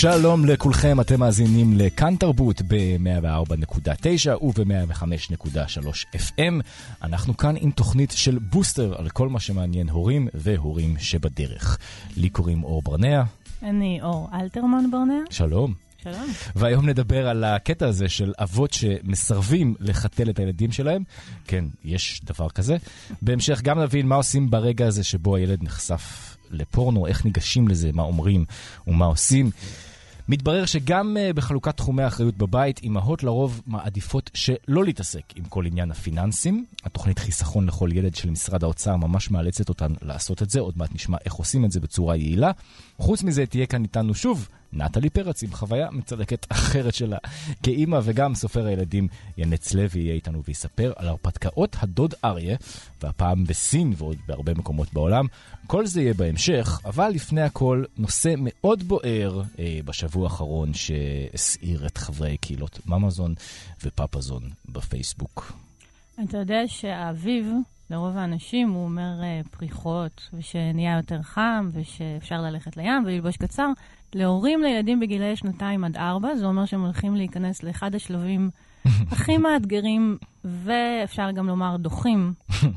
שלום לכולכם, אתם מאזינים לכאן תרבות ב-104.9 וב-105.3 FM. אנחנו כאן עם תוכנית של בוסטר על כל מה שמעניין הורים והורים שבדרך. לי קוראים אור ברנע. אני אור אלתרמן ברנע. שלום. שלום. והיום נדבר על הקטע הזה של אבות שמסרבים לחתל את הילדים שלהם. כן, יש דבר כזה. בהמשך גם נבין מה עושים ברגע הזה שבו הילד נחשף לפורנו, איך ניגשים לזה, מה אומרים ומה עושים. מתברר שגם uh, בחלוקת תחומי האחריות בבית, אמהות לרוב מעדיפות שלא להתעסק עם כל עניין הפיננסים. התוכנית חיסכון לכל ילד של משרד האוצר ממש מאלצת אותן לעשות את זה, עוד מעט נשמע איך עושים את זה בצורה יעילה. חוץ מזה, תהיה כאן איתנו שוב נטלי פרץ עם חוויה מצלקת אחרת שלה כאימא, וגם סופר הילדים ינץ לוי יהיה איתנו ויספר על הרפתקאות הדוד אריה, והפעם בסין ועוד בהרבה מקומות בעולם. כל זה יהיה בהמשך, אבל לפני הכל, נושא מאוד בוער אה, בשבוע האחרון שהסעיר את חברי קהילות ממזון ופפזון בפייסבוק. אתה יודע שהאביב, לרוב האנשים, הוא אומר uh, פריחות, ושנהיה יותר חם, ושאפשר ללכת לים וללבוש קצר. להורים לילדים בגילאי שנתיים עד ארבע, זה אומר שהם הולכים להיכנס לאחד השלבים הכי מאתגרים, ואפשר גם לומר דוחים,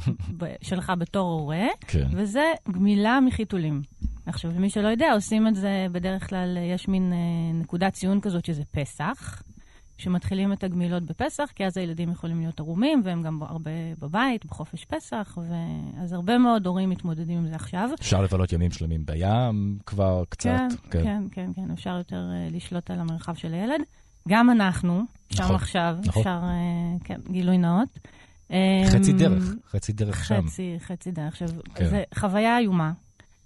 שלך בתור הורה, כן. וזה גמילה מחיתולים. עכשיו, למי שלא יודע, עושים את זה בדרך כלל, יש מין אה, נקודת ציון כזאת שזה פסח. שמתחילים את הגמילות בפסח, כי אז הילדים יכולים להיות ערומים, והם גם הרבה בבית, בחופש פסח, ואז הרבה מאוד הורים מתמודדים עם זה עכשיו. אפשר לבלות ימים שלמים בים כבר קצת. כן, כן, כן, כן, כן. אפשר יותר uh, לשלוט על המרחב של הילד. גם אנחנו, שם נכון, עכשיו, נכון. אפשר, uh, כן, גילוי נאות. חצי אמ, דרך, חצי דרך שם. חצי, חצי דרך. עכשיו, כן. זו חוויה איומה.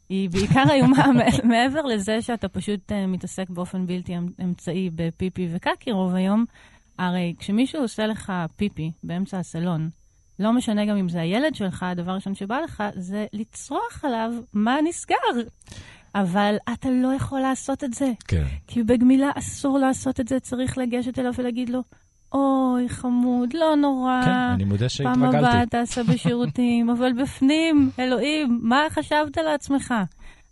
היא בעיקר איומה מעבר לזה שאתה פשוט uh, מתעסק באופן בלתי אמ- אמצעי בפיפי וקקי רוב היום. הרי כשמישהו עושה לך פיפי באמצע הסלון, לא משנה גם אם זה הילד שלך, הדבר הראשון שבא לך זה לצרוח עליו מה נסגר. אבל אתה לא יכול לעשות את זה. כן. כי בגמילה אסור לעשות את זה, צריך לגשת אליו ולהגיד לו, אוי, חמוד, לא נורא. כן, אני מודה פעם שהתרגלתי. הבאה תעשה בשירותים, אבל בפנים, אלוהים, מה חשבת לעצמך?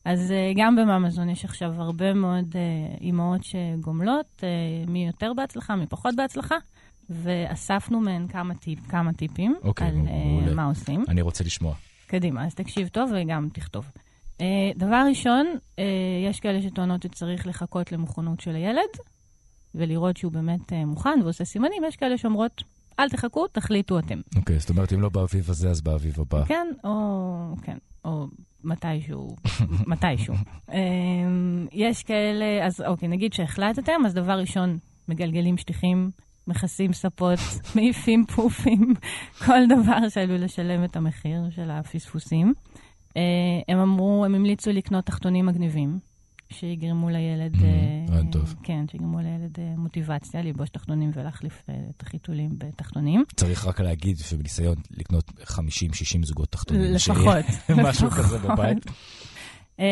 אז uh, גם בממזון יש עכשיו הרבה מאוד uh, אימהות שגומלות, uh, מי יותר בהצלחה, מי פחות בהצלחה, ואספנו מהן כמה, טיפ, כמה טיפים אוקיי, על מעולה. מה עושים. אני רוצה לשמוע. קדימה, אז תקשיב טוב וגם תכתוב. דבר ראשון, יש כאלה שטוענות שצריך לחכות למוכנות של הילד, ולראות שהוא באמת uh, מוכן ועושה סימנים, יש כאלה שאומרות, אל תחכו, תחליטו אתם. אוקיי, זאת אומרת, אם לא באביב הזה, אז באביב הבא. כן, או, כן, או מתישהו, מתישהו. אמ, יש כאלה, אז אוקיי, נגיד שהחלטתם, אז דבר ראשון, מגלגלים שטיחים, מכסים ספות, מעיפים פופים, כל דבר שעלול לשלם את המחיר של הפספוסים. אה, הם אמרו, הם המליצו לקנות תחתונים מגניבים, שיגרמו לילד... Mhm, אה, רעיון טוב. כן, שיגרמו לילד אה, מוטיבציה ללבוש תחתונים ולהחליף אה, את החיתולים בתחתונים. צריך רק להגיד שבניסיון לקנות 50-60 זוגות תחתונים. לפחות. משהו כזה בבית. אה,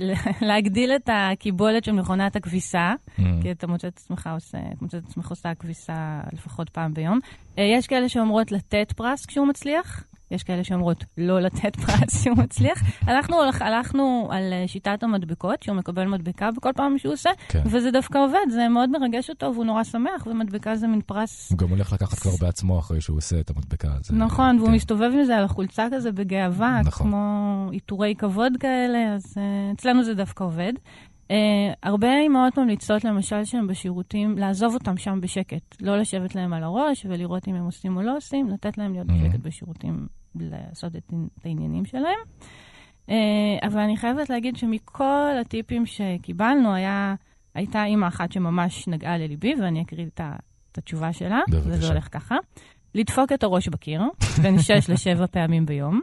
להגדיל את הקיבולת של מכונת הכביסה, Mm. כי אתה מוצא את עצמך עושה, אתה מוצא את עצמך עושה כביסה לפחות פעם ביום. אה, יש כאלה שאומרות לתת פרס כשהוא מצליח, יש כאלה שאומרות לא לתת פרס כשהוא מצליח. אנחנו הלכ- הלכנו על אה, שיטת המדבקות, שהוא מקבל מדבקה בכל פעם שהוא עושה, כן. וזה דווקא עובד, זה מאוד מרגש אותו והוא נורא שמח, ומדבקה זה מין פרס הוא גם הולך לקחת כבר בעצמו אחרי שהוא עושה את המדבקה. זה- נכון, והוא כן. מסתובב עם זה על החולצה כזה בגאווה, נכון. כמו עיטורי כבוד כאלה, אז uh, אצלנו זה דווקא עובד. Uh, הרבה אימהות ממליצות, למשל, שהם בשירותים, לעזוב אותם שם בשקט. לא לשבת להם על הראש ולראות אם הם עושים או לא עושים, לתת להם להיות Mhm. בשקט בשירותים, לעשות את, את העניינים שלהם. Uh, אבל אני חייבת להגיד שמכל הטיפים שקיבלנו, היה, הייתה אימא אחת שממש נגעה לליבי, ואני אקריא את, את התשובה שלה, בבקשה. וזה הולך ככה. לדפוק את הראש בקיר, בין 6 ל-7 פעמים ביום,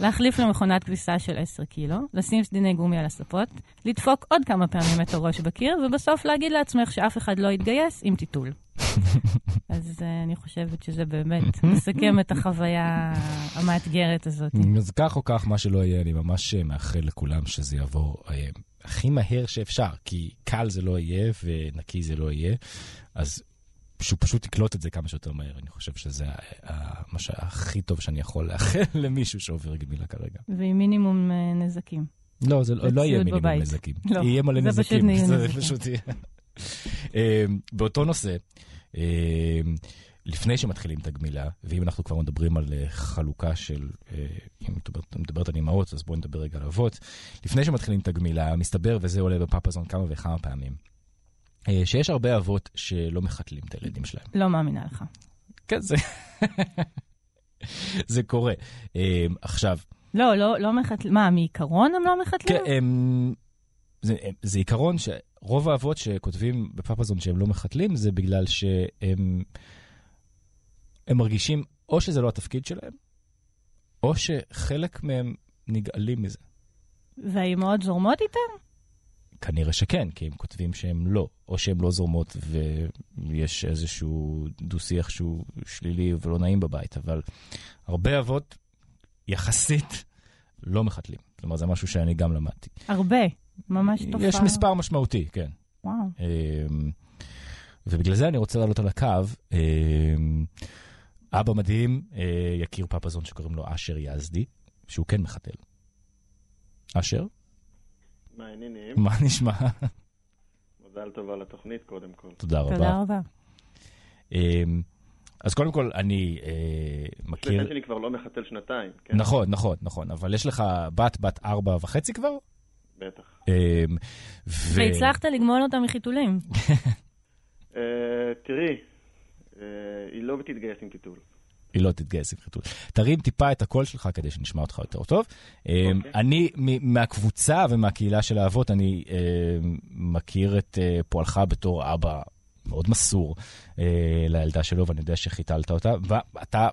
להחליף למכונת כביסה של 10 קילו, לשים סדיני גומי על הספות, לדפוק עוד כמה פעמים את הראש בקיר, ובסוף להגיד לעצמך שאף אחד לא יתגייס עם טיטול. אז uh, אני חושבת שזה באמת מסכם את החוויה המאתגרת הזאת. אז כך או כך, מה שלא יהיה, אני ממש אה, מאחל לכולם שזה יעבור אה, הכי מהר שאפשר, כי קל זה לא יהיה ונקי זה לא יהיה, אז שהוא פשוט יקלוט את זה כמה שיותר מהר. אני חושב שזה מה שהכי טוב שאני יכול לאחל למישהו שעובר גמילה כרגע. ועם מינימום נזקים. לא, זה לא יהיה וציוד מינימום בבית. נזקים. לא, יהיה מלא נזקים. יהיה זה נזקים. פשוט יהיה. אה, באותו נושא, אה, לפני שמתחילים את הגמילה, ואם אנחנו כבר מדברים על אה, חלוקה של, אה, אם מדברת- מדברת על אימהות, אז בואו נדבר רגע על אבות. לפני שמתחילים את הגמילה, מסתבר, וזה עולה בפאפזון כמה וכמה פעמים, אה, שיש הרבה אבות שלא מחתלים את הילדים שלהם. לא מאמינה לך. כן, זה... זה קורה. אה, עכשיו, לא, לא, לא מחתלים. מה, מעיקרון הם לא מחתלים? כן, הם, זה, זה עיקרון שרוב האבות שכותבים בפאפזון שהם לא מחתלים, זה בגלל שהם הם מרגישים או שזה לא התפקיד שלהם, או שחלק מהם נגעלים מזה. והאימהות זורמות איתם? כנראה שכן, כי הם כותבים שהם לא, או שהם לא זורמות ויש איזשהו דו-שיח שהוא שלילי ולא נעים בבית, אבל הרבה אבות יחסית לא מחתלים. אומרת, זה משהו שאני גם למדתי. הרבה. ממש תופעה. יש מספר משמעותי, כן. וואו. אמ, ובגלל זה אני רוצה לעלות על הקו. אמ, אבא מדהים, אה, יקיר פפזון שקוראים לו אשר יזדי, שהוא כן מחתל. אשר, מה העניינים? מה נשמע? מזל טוב על התוכנית קודם כל. תודה תודה רבה. רבה. אמ, אז קודם כל, אני אה, מכיר... הבן שלי כבר לא מחתל שנתיים, כן? נכון, נכון, נכון, אבל יש לך בת, בת ארבע וחצי כבר? בטח. אמ, ו- והצלחת לגמול אותה מחיתולים. אה, תראי, אה, היא לא תתגייס עם טיטול. היא לא תתגייס עם חיתול. תרים טיפה את הקול שלך כדי שנשמע אותך יותר טוב. אמ, אני, מ- מהקבוצה ומהקהילה של האבות, אני אמ, מכיר את אה, פועלך בתור אבא מאוד מסור לילדה שלו, ואני יודע שחיתלת אותה. ואתה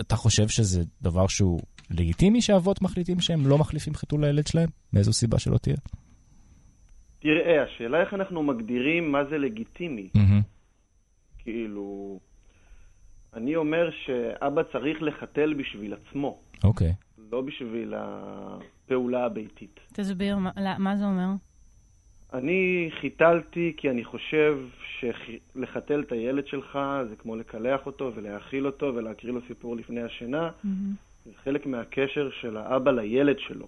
אתה חושב שזה דבר שהוא לגיטימי שאבות מחליטים שהם לא מחליפים חיתול לילד שלהם? מאיזו סיבה שלא תהיה? תראה, השאלה איך אנחנו מגדירים מה זה לגיטימי. מהמם. כאילו, אני אומר שאבא צריך לחתל בשביל עצמו, אוקיי. לא בשביל הפעולה הביתית. תסביר, מה- מה זה אומר? אני חיתלתי כי אני חושב שלחתל את הילד שלך זה כמו לקלח אותו ולהאכיל אותו ולהקריא לו סיפור לפני השינה. זה חלק מהקשר של האבא לילד שלו.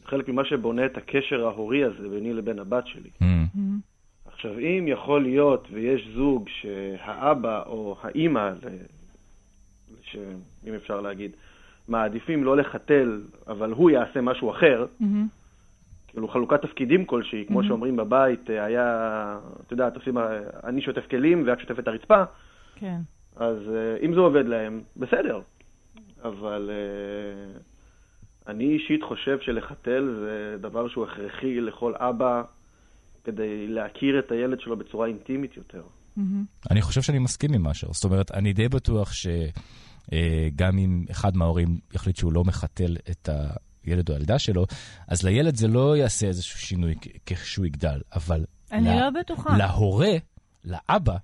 זה חלק ממה שבונה את הקשר ההורי הזה ביני לבין הבת שלי. מהמם. עכשיו, אם יכול להיות ויש זוג שהאבא או האימא, ש... אם אפשר להגיד, מעדיפים לא לחתל, אבל הוא יעשה משהו אחר, מהמם. כאילו חלוקת תפקידים כלשהי, כמו שאומרים בבית, אה, היה, את יודעת, עושים, אה, אני שוטף כלים ואת שוטפת את הרצפה, כן. אז אה, אם זה עובד להם, בסדר. אבל אה, אני אישית חושב שלחתל זה דבר שהוא הכרחי לכל אבא כדי להכיר את הילד שלו בצורה אינטימית יותר. מהמם. אני חושב שאני מסכים עם משהו. זאת אומרת, אני די בטוח שגם אם אחד מההורים יחליט שהוא לא מחתל את הילד או הילדה שלו, אז לילד זה לא יעשה איזשהו שינוי כשהוא יגדל, אבל אני לה- לא בטוחה. להורה, לאבא,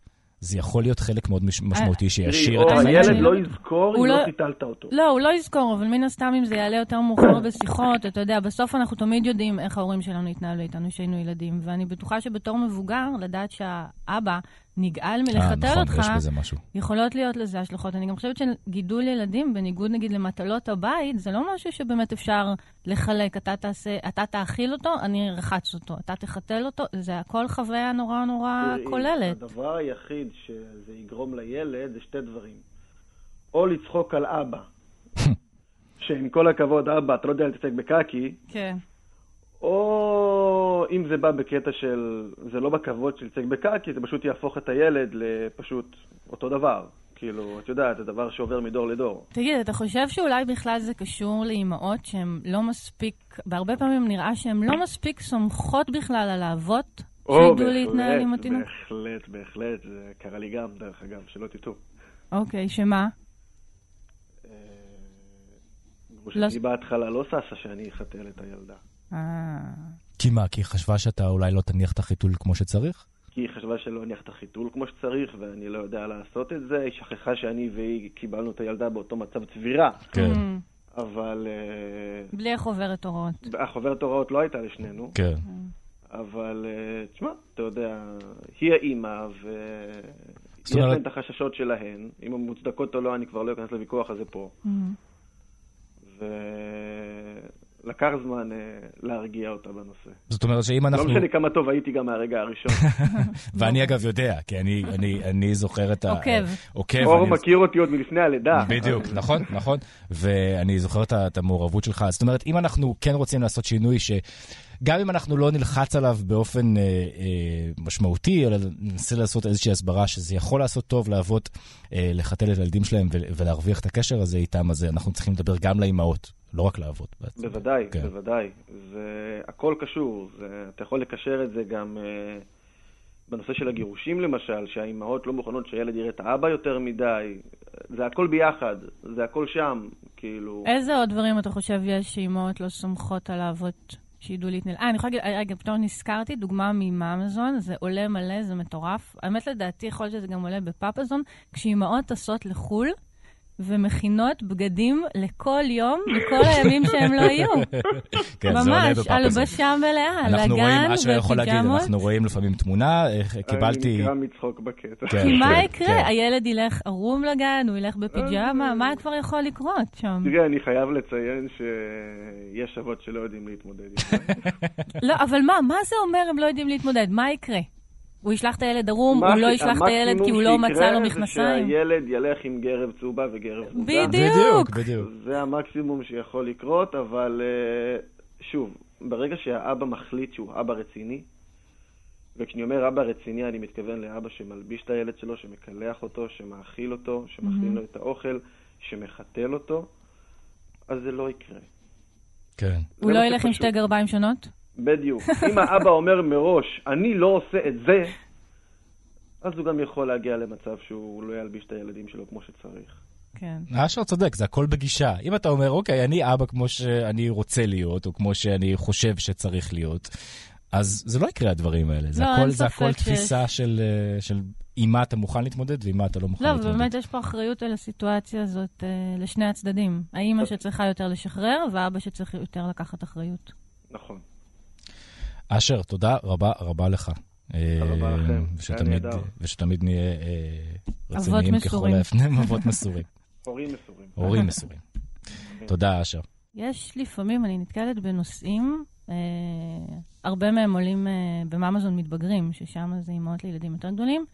זה יכול להיות חלק מאוד מש- משמעותי שישאיר תראי, את החיים הילד שלו. לא יזכור הוא אם לא לא- חיתלת אותו. לא, הוא לא יזכור, אבל מן הסתם אם זה יעלה יותר מאוחר בשיחות, אתה יודע, בסוף אנחנו תמיד יודעים איך ההורים שלנו התנהלו איתנו כשהיינו ילדים, ואני בטוחה שבתור מבוגר, לדעת שהאבא נגעל אה, מלחתל נכון, אותך, יש בזה משהו. יכולות להיות לזה השלכות. אני גם חושבת שגידול ילדים, בניגוד נגיד למטלות הבית, זה לא משהו שבאמת אפשר לחלק. אתה תעשה, אתה תאכיל אותו, אני ארחץ אותו. אתה תחתל אותו, זה הכל חוויה נורא נורא כוללת. הדבר היחיד שזה יגרום לילד זה שתי דברים. או לצחוק על אבא, שעם כל הכבוד, אבא, אתה לא יודע להתעסק בקקי, כן. או אם זה בא בקטע של, זה לא בכבוד של להתעסק בקקי, זה פשוט יהפוך את הילד לפשוט אותו דבר. כאילו, את יודעת, זה דבר שעובר מדור לדור. תגיד, אתה חושב שאולי בכלל זה קשור לאימהות שהן לא מספיק, בהרבה פעמים נראה שהן לא מספיק סומכות בכלל על האבות שידעו להתנהל עם התינוק? בהחלט, בהחלט, זה קרה לי גם, דרך אגב, שלא תטעו. אוקיי, שמה? אה, לא- גרושתי בהתחלה לא ששה שאני אחתל את הילדה. אה, כי מה, כי היא חשבה שאתה אולי לא תניח את החיתול כמו שצריך? כי היא חשבה שלא אניח את החיתול כמו שצריך, ואני לא יודע לעשות את זה. היא שכחה שאני והיא קיבלנו את הילדה באותו מצב צבירה, כן. אמ, אבל אה, בלי החוברת הוראות. החוברת הוראות לא הייתה לשנינו, כן. אבל אה, תשמע, אתה יודע, היא האימא, ויש אומרת- להן את החששות שלהן. אם הן מוצדקות או לא, אני כבר לא אכנס לוויכוח הזה פה. אמ, ו... לקח זמן אה, להרגיע אותה בנושא. זאת אומרת שאם אנחנו... לא משנה כמה טוב הייתי גם מהרגע הראשון. ואני אגב יודע, כי אני, אני, אני זוכר את ה... עוקב. עוקב. אור אני- מכיר אותי עוד מלפני הלידה. בדיוק, נכון, נכון. ואני זוכר את המעורבות שלך. זאת אומרת, אם אנחנו כן רוצים לעשות שינוי שגם אם אנחנו לא נלחץ עליו באופן אה, אה, משמעותי, אלא ננסה לעשות איזושהי הסברה שזה יכול לעשות טוב לאבות אה, לחתל את הילדים שלהם ול- ולהרוויח את הקשר הזה איתם, אז אנחנו צריכים לדבר גם לאימהות, לא רק לאבות. בעצם. בוודאי, כן. בוודאי. זה הכל קשור. זה, אתה יכול לקשר את זה גם אה, בנושא של הגירושים למשל, שהאימהות לא מוכנות שהילד יראה את האבא יותר מדי. זה הכל ביחד, זה הכל שם, כאילו... איזה עוד דברים אתה חושב יש שאימהות לא סומכות על האבות שידעו להתנהל? אה, אני יכולה להגיד, רגע, פתאום נזכרתי, דוגמה מאמזון, זה עולה מלא, זה מטורף. האמת, לדעתי, יכול להיות שזה גם עולה בפאפזון, כשאימהות טסות לחו"ל ומכינות בגדים לכל יום, מכל הימים שהם לא יהיו. כן, זה עולה ממש, בפאפ הזה. הלבשה מלאה, אנחנו רואים, לגן אשר יכול להגיד, ופיג'מות. אנחנו רואים לפעמים תמונה, אה, קיבלתי... אני נקרע מצחוק בקטע. כן, כי מה כן, יקרה? כן. הילד ילך ערום לגן, הוא ילך בפיג'מה. מה כבר יכול לקרות שם? תראה, אני חייב לציין שיש אבות שלא יודעים להתמודד זה. לא, אבל מה, מה זה אומר הם לא יודעים להתמודד? מה יקרה? הוא ישלח את הילד ערום, הוא לא ישלח את הילד כי הוא לא המקסימום מצא לו שיקרה מכנסיים? זה שהילד ילך עם גרב צהובה וגרב צהובה. בדיוק. בדיוק. זה המקסימום שיכול לקרות, אבל אה, שוב, ברגע שהאבא מחליט שהוא אבא רציני, וכשאני אומר אבא רציני, אני מתכוון לאבא שמלביש את הילד שלו, שמקלח אותו, שמאכיל אותו, שמכין לו את האוכל, שמחתל אותו, אז זה לא יקרה. כן. הוא לא ילך עם. שתי גרביים שונות? בדיוק. אם האבא אומר מראש, אני לא עושה את זה, אז הוא גם יכול להגיע למצב שהוא לא ילביש את הילדים שלו כמו שצריך. כן. אשר צודק, זה הכל בגישה. אם אתה אומר, אוקיי, אני אבא כמו שאני רוצה להיות, או כמו שאני חושב שצריך להיות, אז זה לא יקרה הדברים האלה. זה לא, הכל, זה הכל ש- תפיסה של, אה, של עם מה אתה מוכן להתמודד ועם מה אתה לא מוכן לא, להתמודד. ובאמת יש פה אחריות על הסיטואציה הזאת אה, לשני הצדדים. האימא שצריכה יותר לשחרר, והאבא שצריך יותר לקחת אחריות. נכון. אשר, תודה רבה רבה לך. רבה אה, לכם. ושתמיד. ושתמיד נהיה אה, רציניים ככל. האפנים, אבות מסורים. הורים מסורים. הורים מסורים. תודה, אשר. יש לפעמים, אני נתקלת בנושאים, אה, הרבה מהם עולים אה, בממזון מתבגרים, ששם זה אימהות לילדים יותר גדולים,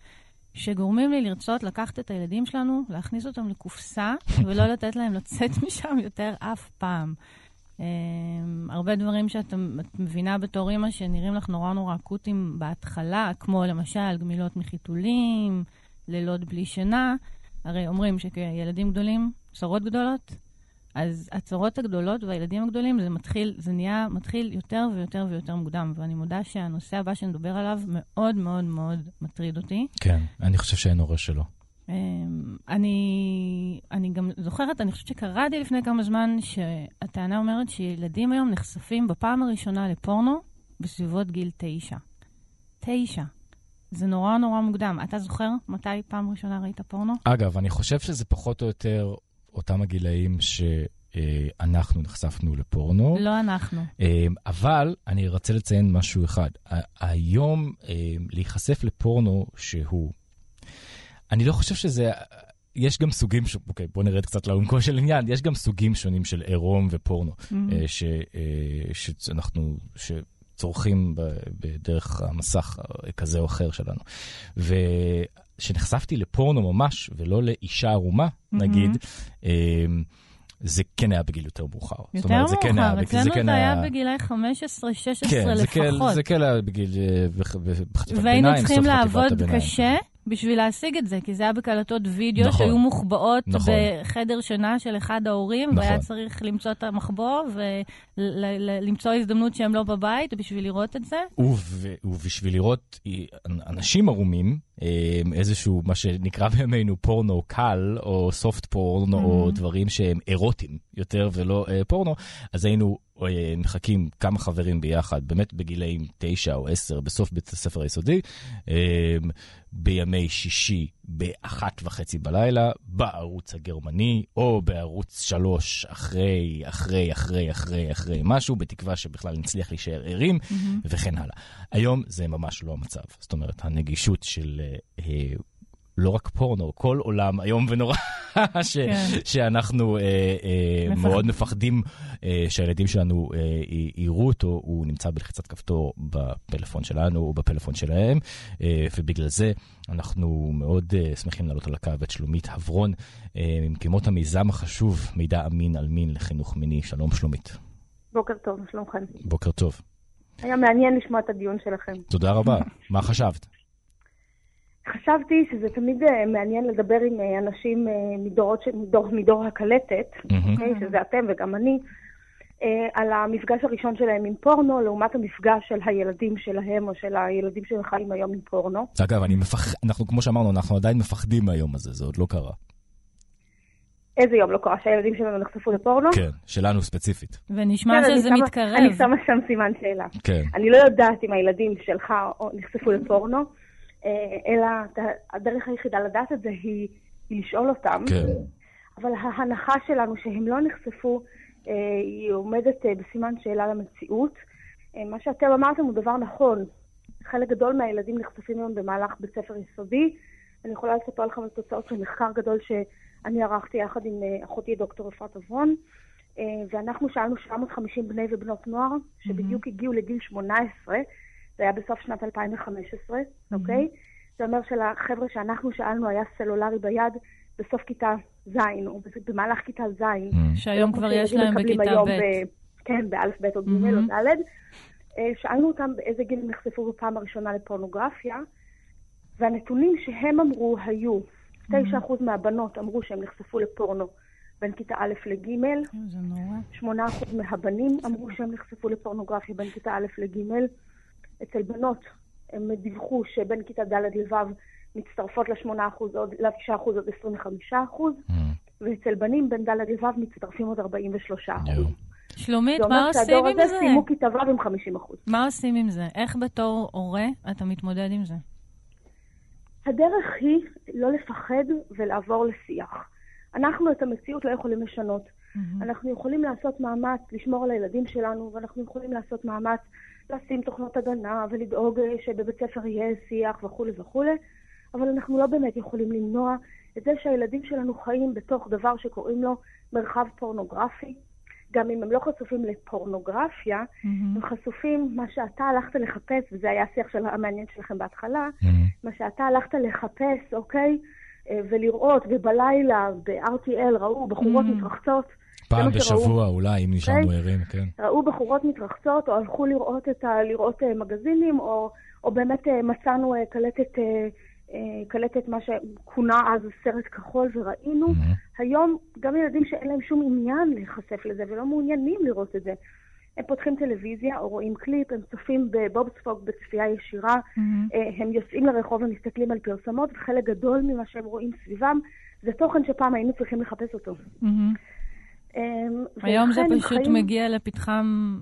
שגורמים לי לרצות לקחת את הילדים שלנו, להכניס אותם לקופסה, ולא לתת להם לצאת משם יותר אף פעם. אה, הרבה דברים שאת את מבינה בתור אימא שנראים לך נורא נורא אקוטיים בהתחלה, כמו למשל גמילות מחיתולים, לילות בלי שינה. הרי אומרים שכילדים גדולים, צרות גדולות, אז הצרות הגדולות והילדים הגדולים, זה מתחיל, זה נהיה, מתחיל יותר ויותר ויותר מוקדם. ואני מודה שהנושא הבא שנדבר עליו מאוד מאוד מאוד מטריד אותי. כן, אני חושב שאין הורה שלא. אמ, אני, אני גם זוכרת, אני חושבת שקראתי לפני כמה זמן, שהטענה אומרת שילדים היום נחשפים בפעם הראשונה לפורנו בסביבות גיל תשע. תשע. זה נורא נורא מוקדם. אתה זוכר מתי פעם ראשונה ראית פורנו? אגב, אני חושב שזה פחות או יותר אותם הגילאים שאנחנו נחשפנו לפורנו. לא אנחנו. אה, אבל אני רוצה לציין משהו אחד. היום אה, להיחשף לפורנו שהוא... אני לא חושב שזה... יש גם סוגים, ש... אוקיי, בוא נרד קצת לעומקו של עניין, יש גם סוגים שונים של עירום ופורנו, אה, ש... אה, שאנחנו, שצורכים ב... בדרך המסך אה, כזה או אחר שלנו. וכשנחשפתי לפורנו ממש, ולא לאישה ערומה, נגיד, אה, זה כן היה בגיל יותר מאוחר. יותר אומרת, זה כן היה- מאוחר, זה אצלנו כן זה היה בגילי 15-16 כן, זה כן, לפחות. זה כן היה בגיל, בח- בחטיבת ביניים, והיינו צריכים לעבוד. קשה בשביל להשיג את זה, כי זה היה בקלטות וידאו נכון. שהיו מוחבאות נכון. בחדר שינה של אחד ההורים, נכון. והיה צריך למצוא את המחבוא ולמצוא הזדמנות שהם לא בבית בשביל לראות את זה. וב- ובשביל לראות אנשים ערומים, אה, איזשהו, מה שנקרא בימינו פורנו קל, או סופט פורנו, או דברים שהם אירוטיים יותר ולא אה, פורנו, אז היינו מחכים כמה חברים ביחד, באמת בגילאים תשע או עשר, בסוף בית הספר היסודי, אה, בימי שישי באחת וחצי בלילה, בערוץ הגרמני, או בערוץ שלוש אחרי, אחרי, אחרי, אחרי, אחרי משהו, בתקווה שבכלל נצליח להישאר ערים, וכן הלאה. היום זה ממש לא המצב. זאת אומרת, הנגישות של אה, אה, לא רק פורנו, כל עולם איום ונורא ש, כן. שאנחנו אה, אה, מפח... מאוד מפחדים אה, שהילדים שלנו אה, יראו אותו, הוא נמצא בלחיצת כפתור בפלאפון שלנו או בפלאפון שלהם, אה, ובגלל זה אנחנו מאוד אה, שמחים לעלות על הקו את שלומית הברון, אה, ממקימות המיזם החשוב, מידע אמין על מין לחינוך מיני. שלום שלומית. בוקר טוב, שלומכם. בוקר טוב. היה מעניין לשמוע את הדיון שלכם. תודה רבה. מה חשבת? חשבתי שזה תמיד אה, מעניין לדבר עם אה, אנשים אה, מדורות, מדור, מדור הקלטת, mm-hmm. okay, שזה אתם וגם אני, על המפגש הראשון שלהם עם פורנו, לעומת המפגש של הילדים שלהם או של הילדים שחיים היום עם פורנו. אגב, אני מפח... אנחנו, כמו שאמרנו, אנחנו עדיין מפחדים מהיום הזה, זה עוד לא קרה. איזה יום לא קרה שהילדים שלנו נחשפו לפורנו? כן, שלנו ספציפית. ונשמע כן, שזה שמה, מתקרב. אני שמה שם סימן שאלה. כן. אני לא יודעת אם הילדים שלך נחשפו לפורנו, אלא הדרך היחידה לדעת את זה היא, היא לשאול אותם. כן. אבל ההנחה שלנו שהם לא נחשפו, אה, היא עומדת אה, בסימן שאלה למציאות. מה שאתם אמרתם הוא דבר נכון. חלק גדול מהילדים נחשפים היום במהלך בית ספר יסודי. אני יכולה לספר לכם על תוצאות של מחקר גדול שאני ערכתי יחד עם אחותי דוקטור אפרת אברון, ואנחנו שאלנו 750 בני ובנות נוער, שבדיוק mm-hmm. הגיעו לגיל 18, זה היה בסוף שנת 2015, mm-hmm. אוקיי? זה אומר שלחבר'ה שאנחנו שאלנו היה סלולרי ביד בסוף כיתה ז', או במהלך כיתה ז'. Mm-hmm. שהיום כבר יש להם בכיתה ב'. כן, באלף, ב' או ג' או mm-hmm. ד'. אה, שאלנו אותם באיזה גיל הם נחשפו בפעם הראשונה לפורנוגרפיה, והנתונים שהם אמרו היו, 9% mm-hmm. מהבנות אמרו שהם נחשפו לפורנו בין כיתה א' לג', 8% מהבנים אמרו שהם נחשפו לפורנוגרפיה בין כיתה א' לג', אצל בנות הם דיווחו שבין כיתה ד' לו' מצטרפות ל-8% עוד, ל-9% עוד 25%, mm. ואצל בנים בין ד' לו' מצטרפים עוד 43%. שלומית, מה עושים עם זה? זה אומר שהדור הזה סיימו כיתה ו' עם 50 מה עושים עם זה? איך בתור הורה אתה מתמודד עם זה? הדרך היא לא לפחד ולעבור לשיח. אנחנו את המציאות לא יכולים לשנות. Mm-hmm. אנחנו יכולים לעשות מאמץ לשמור על הילדים שלנו, ואנחנו יכולים לעשות מאמץ לשים תוכנות הגנה ולדאוג שבבית ספר יהיה שיח וכולי וכולי, אבל אנחנו לא באמת יכולים למנוע את זה שהילדים שלנו חיים בתוך דבר שקוראים לו מרחב פורנוגרפי. גם אם הם לא חשופים לפורנוגרפיה, mm-hmm. הם חשופים, מה שאתה הלכת לחפש, וזה היה השיח של, המעניין שלכם בהתחלה, mm-hmm. מה שאתה הלכת לחפש, אוקיי? אה, ולראות, ובלילה ב-RTL ראו בחורות mm-hmm. מתרחצות פעם בשבוע אולי, אם נשארנו אוקיי? ערים, כן. ראו בחורות מתרחצות, או הלכו לראות, את ה, לראות uh, מגזינים, או, או באמת uh, מצאנו uh, קלטת, קלטת מה שכונה אז סרט כחול וראינו. Mm-hmm. היום גם ילדים שאין להם שום עניין להיחשף לזה ולא מעוניינים לראות את זה. הם פותחים טלוויזיה או רואים קליפ, הם צופים בבובספוג בצפייה ישירה, mm-hmm. הם יוצאים לרחוב ומסתכלים על פרסומות, וחלק גדול ממה שהם רואים סביבם זה תוכן שפעם היינו צריכים לחפש אותו. Mm-hmm. אמ, היום זה פשוט חיים... מגיע לפתחם,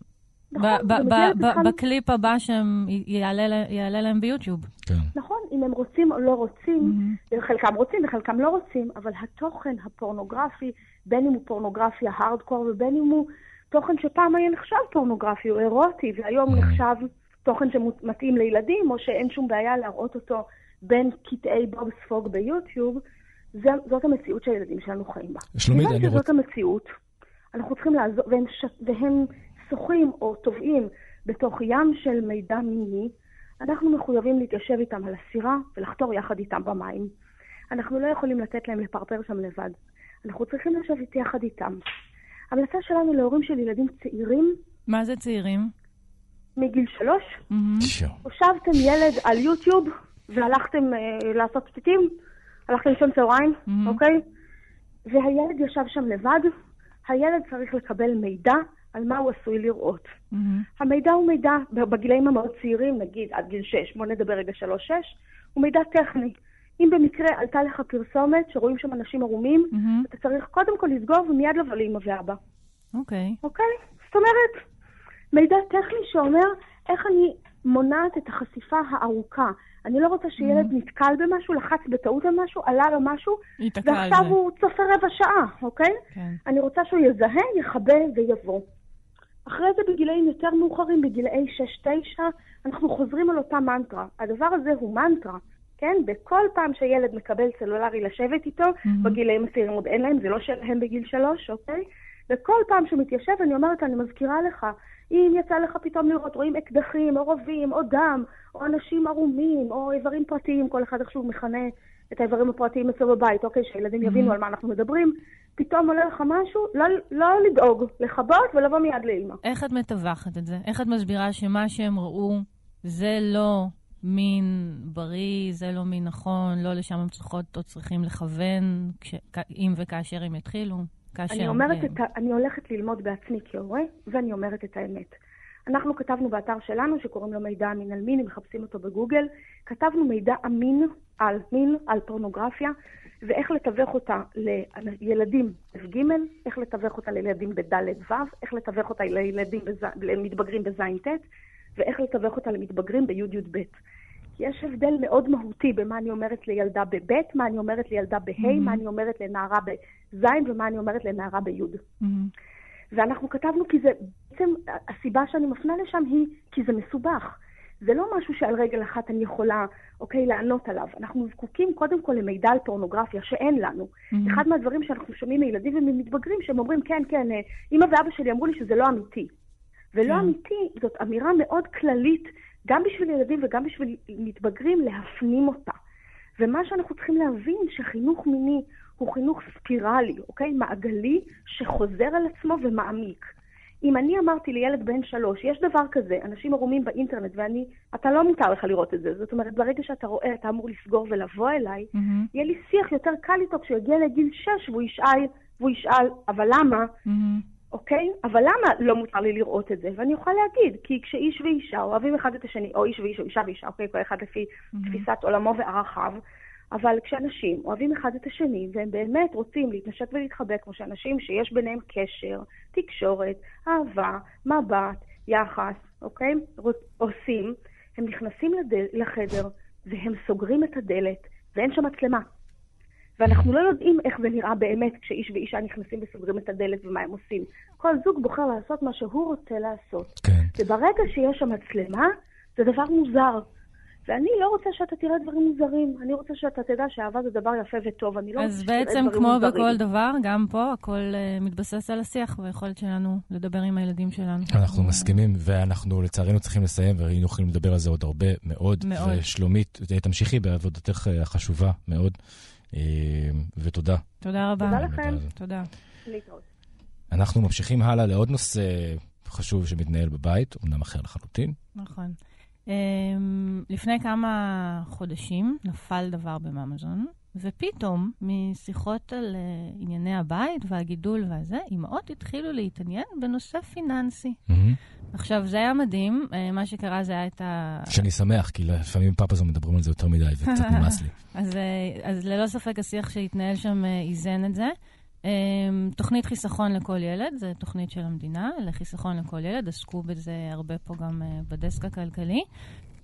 נכון, בקליפ הבא שיעלה להם ביוטיוב. כן. נכון, אם הם רוצים או לא רוצים, mm-hmm. חלקם רוצים וחלקם לא רוצים, אבל התוכן הפורנוגרפי, בין אם הוא פורנוגרפיה הארדקור ובין אם הוא תוכן שפעם היה נחשב פורנוגרפי, הוא אירוטי, והיום mm-hmm. נחשב תוכן שמתאים לילדים, או שאין שום בעיה להראות אותו בין קטעי בוב ספוג ביוטיוב, זה, זאת המציאות שהילדים שלנו חיים בה. שלומית, אני רוצה... זאת המציאות. אנחנו צריכים לעזור, והם, ש... והם שוחים או טובעים בתוך ים של מידע מיני, אנחנו מחויבים להתיישב איתם על הסירה ולחתור יחד איתם במים. אנחנו לא יכולים לתת להם לפרפר שם לבד. אנחנו צריכים לשבת יחד איתם. המלצה שלנו להורים של ילדים צעירים... מה זה צעירים? מגיל שלוש. הושבתם ילד על יוטיוב והלכתם uh, לעשות פתיתים, הלכתם לישון צהריים, mm-hmm. אוקיי? והילד ישב שם לבד, הילד צריך לקבל מידע על מה הוא עשוי לראות. Mm-hmm. המידע הוא מידע, בגילאים המאוד צעירים, נגיד עד גיל 6, בוא נדבר רגע 3-6, הוא מידע טכני. אם במקרה עלתה לך פרסומת שרואים שם אנשים ערומים, mm-hmm. אתה צריך קודם כל לסגור ומיד לבוא לאמא ואבא. אוקיי. Okay. אוקיי? Okay? זאת אומרת, מידע טכני שאומר איך אני מונעת את החשיפה הארוכה. אני לא רוצה שילד mm-hmm. נתקל במשהו, לחץ בטעות על משהו, עלה לו משהו, ועכשיו הוא צופה רבע שעה, אוקיי? כן. אני רוצה שהוא יזהה, יכבה ויבוא. אחרי זה בגילאים יותר מאוחרים, בגילאי 6-9, אנחנו חוזרים על אותה מנטרה. הדבר הזה הוא מנטרה. כן? בכל פעם שילד מקבל סלולרי לשבת איתו, mm-hmm. בגילאים הצעירים עוד אין להם, זה לא שלהם בגיל שלוש, אוקיי? וכל פעם שהוא מתיישב, אני אומרת, אני מזכירה לך, אם יצא לך פתאום לראות, רואים אקדחים, או רובים, או דם, או אנשים ערומים, או איברים פרטיים, כל אחד איך שהוא מכנה את האיברים הפרטיים אצלו בבית, אוקיי, שהילדים יבינו mm-hmm. על מה אנחנו מדברים, פתאום עולה לך משהו, לא, לא לדאוג, לכבות ולבוא מיד לאמא. איך את מטווחת את זה? איך את מסבירה שמה שהם ראו זה לא מין בריא, זה לא מין נכון, לא לשם הם צריכות או צריכים לכוון, כש, אם וכאשר הם יתחילו? כאשר... אני, אומרת את ה... אני הולכת ללמוד בעצמי כהורה, ואני אומרת את האמת. אנחנו כתבנו באתר שלנו, שקוראים לו מידע אמין על מין, אם מחפשים אותו בגוגל, כתבנו מידע אמין על מין, על פורנוגרפיה, ואיך לתווך אותה לילדים בג', איך לתווך אותה לילדים בד'-ו', איך לתווך אותה לילדים בז... למתבגרים בז'-ט', ואיך לתווך אותה למתבגרים בי'-י"ב. יש הבדל מאוד מהותי במה אני אומרת לילדה בב', מה אני אומרת לילדה בה', mm-hmm. מה אני אומרת לנערה בז' ומה אני אומרת לנערה בי'. Mm-hmm. ואנחנו כתבנו כי זה, בעצם הסיבה שאני מפנה לשם היא כי זה מסובך. זה לא משהו שעל רגל אחת אני יכולה, אוקיי, לענות עליו. אנחנו זקוקים קודם כל למידע על פורנוגרפיה שאין לנו. Mm-hmm. אחד מהדברים שאנחנו שומעים מילדים וממתבגרים, שהם אומרים, כן, כן, אה, אמא ואבא שלי אמרו לי שזה לא אמיתי. ולא mm-hmm. אמיתי, זאת אמירה מאוד כללית, גם בשביל ילדים וגם בשביל מתבגרים, להפנים אותה. ומה שאנחנו צריכים להבין, שחינוך מיני הוא חינוך ספירלי, אוקיי? מעגלי, שחוזר על עצמו ומעמיק. אם אני אמרתי לילד בן שלוש, יש דבר כזה, אנשים ערומים באינטרנט, ואני, אתה לא מותר לך לראות את זה. זאת אומרת, ברגע שאתה רואה, אתה אמור לסגור ולבוא אליי, mm-hmm. יהיה לי שיח יותר קל איתו כשהוא יגיע לגיל שש והוא ישאל, והוא ישאל, אבל למה? Mm-hmm. אוקיי? אבל למה לא מותר לי לראות את זה? ואני אוכל להגיד, כי כשאיש ואישה אוהבים אחד את השני, או איש ואיש, או אישה ואישה, אוקיי? כל אחד לפי mm-hmm. תפיסת עולמו וערכיו, אבל כשאנשים אוהבים אחד את השני, והם באמת רוצים להתנשק ולהתחבק, כמו שאנשים שיש ביניהם קשר, תקשורת, אהבה, מבט, יחס, אוקיי? עושים, הם נכנסים לדל, לחדר והם סוגרים את הדלת, ואין שם מצלמה. ואנחנו לא יודעים איך זה נראה באמת כשאיש ואישה נכנסים וסוגרים את הדלת ומה הם עושים. כל זוג בוחר לעשות מה שהוא רוצה לעשות. כן. וברגע שיש שם מצלמה, זה דבר מוזר. ואני לא רוצה שאתה תראה דברים מוזרים. אני רוצה שאתה תדע שאהבה זה דבר יפה וטוב. אני לא רוצה שתראה דברים מוזרים. אז בעצם, כמו בכל דבר, גם פה הכל uh, מתבסס על השיח והיכולת שלנו לדבר עם הילדים שלנו. אנחנו מסכימים, ואנחנו לצערנו צריכים לסיים, והיינו יכולים לדבר על זה עוד הרבה מאוד. מאוד. ושלומית, תמשיכי בעבודתך אה, החשובה מאוד, ותודה. תודה רבה. תודה לכם. תודה. אנחנו ממשיכים הלאה לעוד נושא חשוב שמתנהל בבית, אמנם אחר לחלוטין. נכון. Um, לפני כמה חודשים נפל דבר בממזון, ופתאום, משיחות על uh, ענייני הבית והגידול והזה, אמהות התחילו להתעניין בנושא פיננסי. Mm-hmm. עכשיו, זה היה מדהים, uh, מה שקרה זה היה את ה... שאני שמח, כי לפעמים פאפזון מדברים על זה יותר מדי, וקצת נמאס לי. אז, uh, אז ללא ספק השיח שהתנהל שם uh, איזן את זה. Um, תוכנית חיסכון לכל ילד, זו תוכנית של המדינה לחיסכון לכל ילד, עסקו בזה הרבה פה גם uh, בדסק הכלכלי.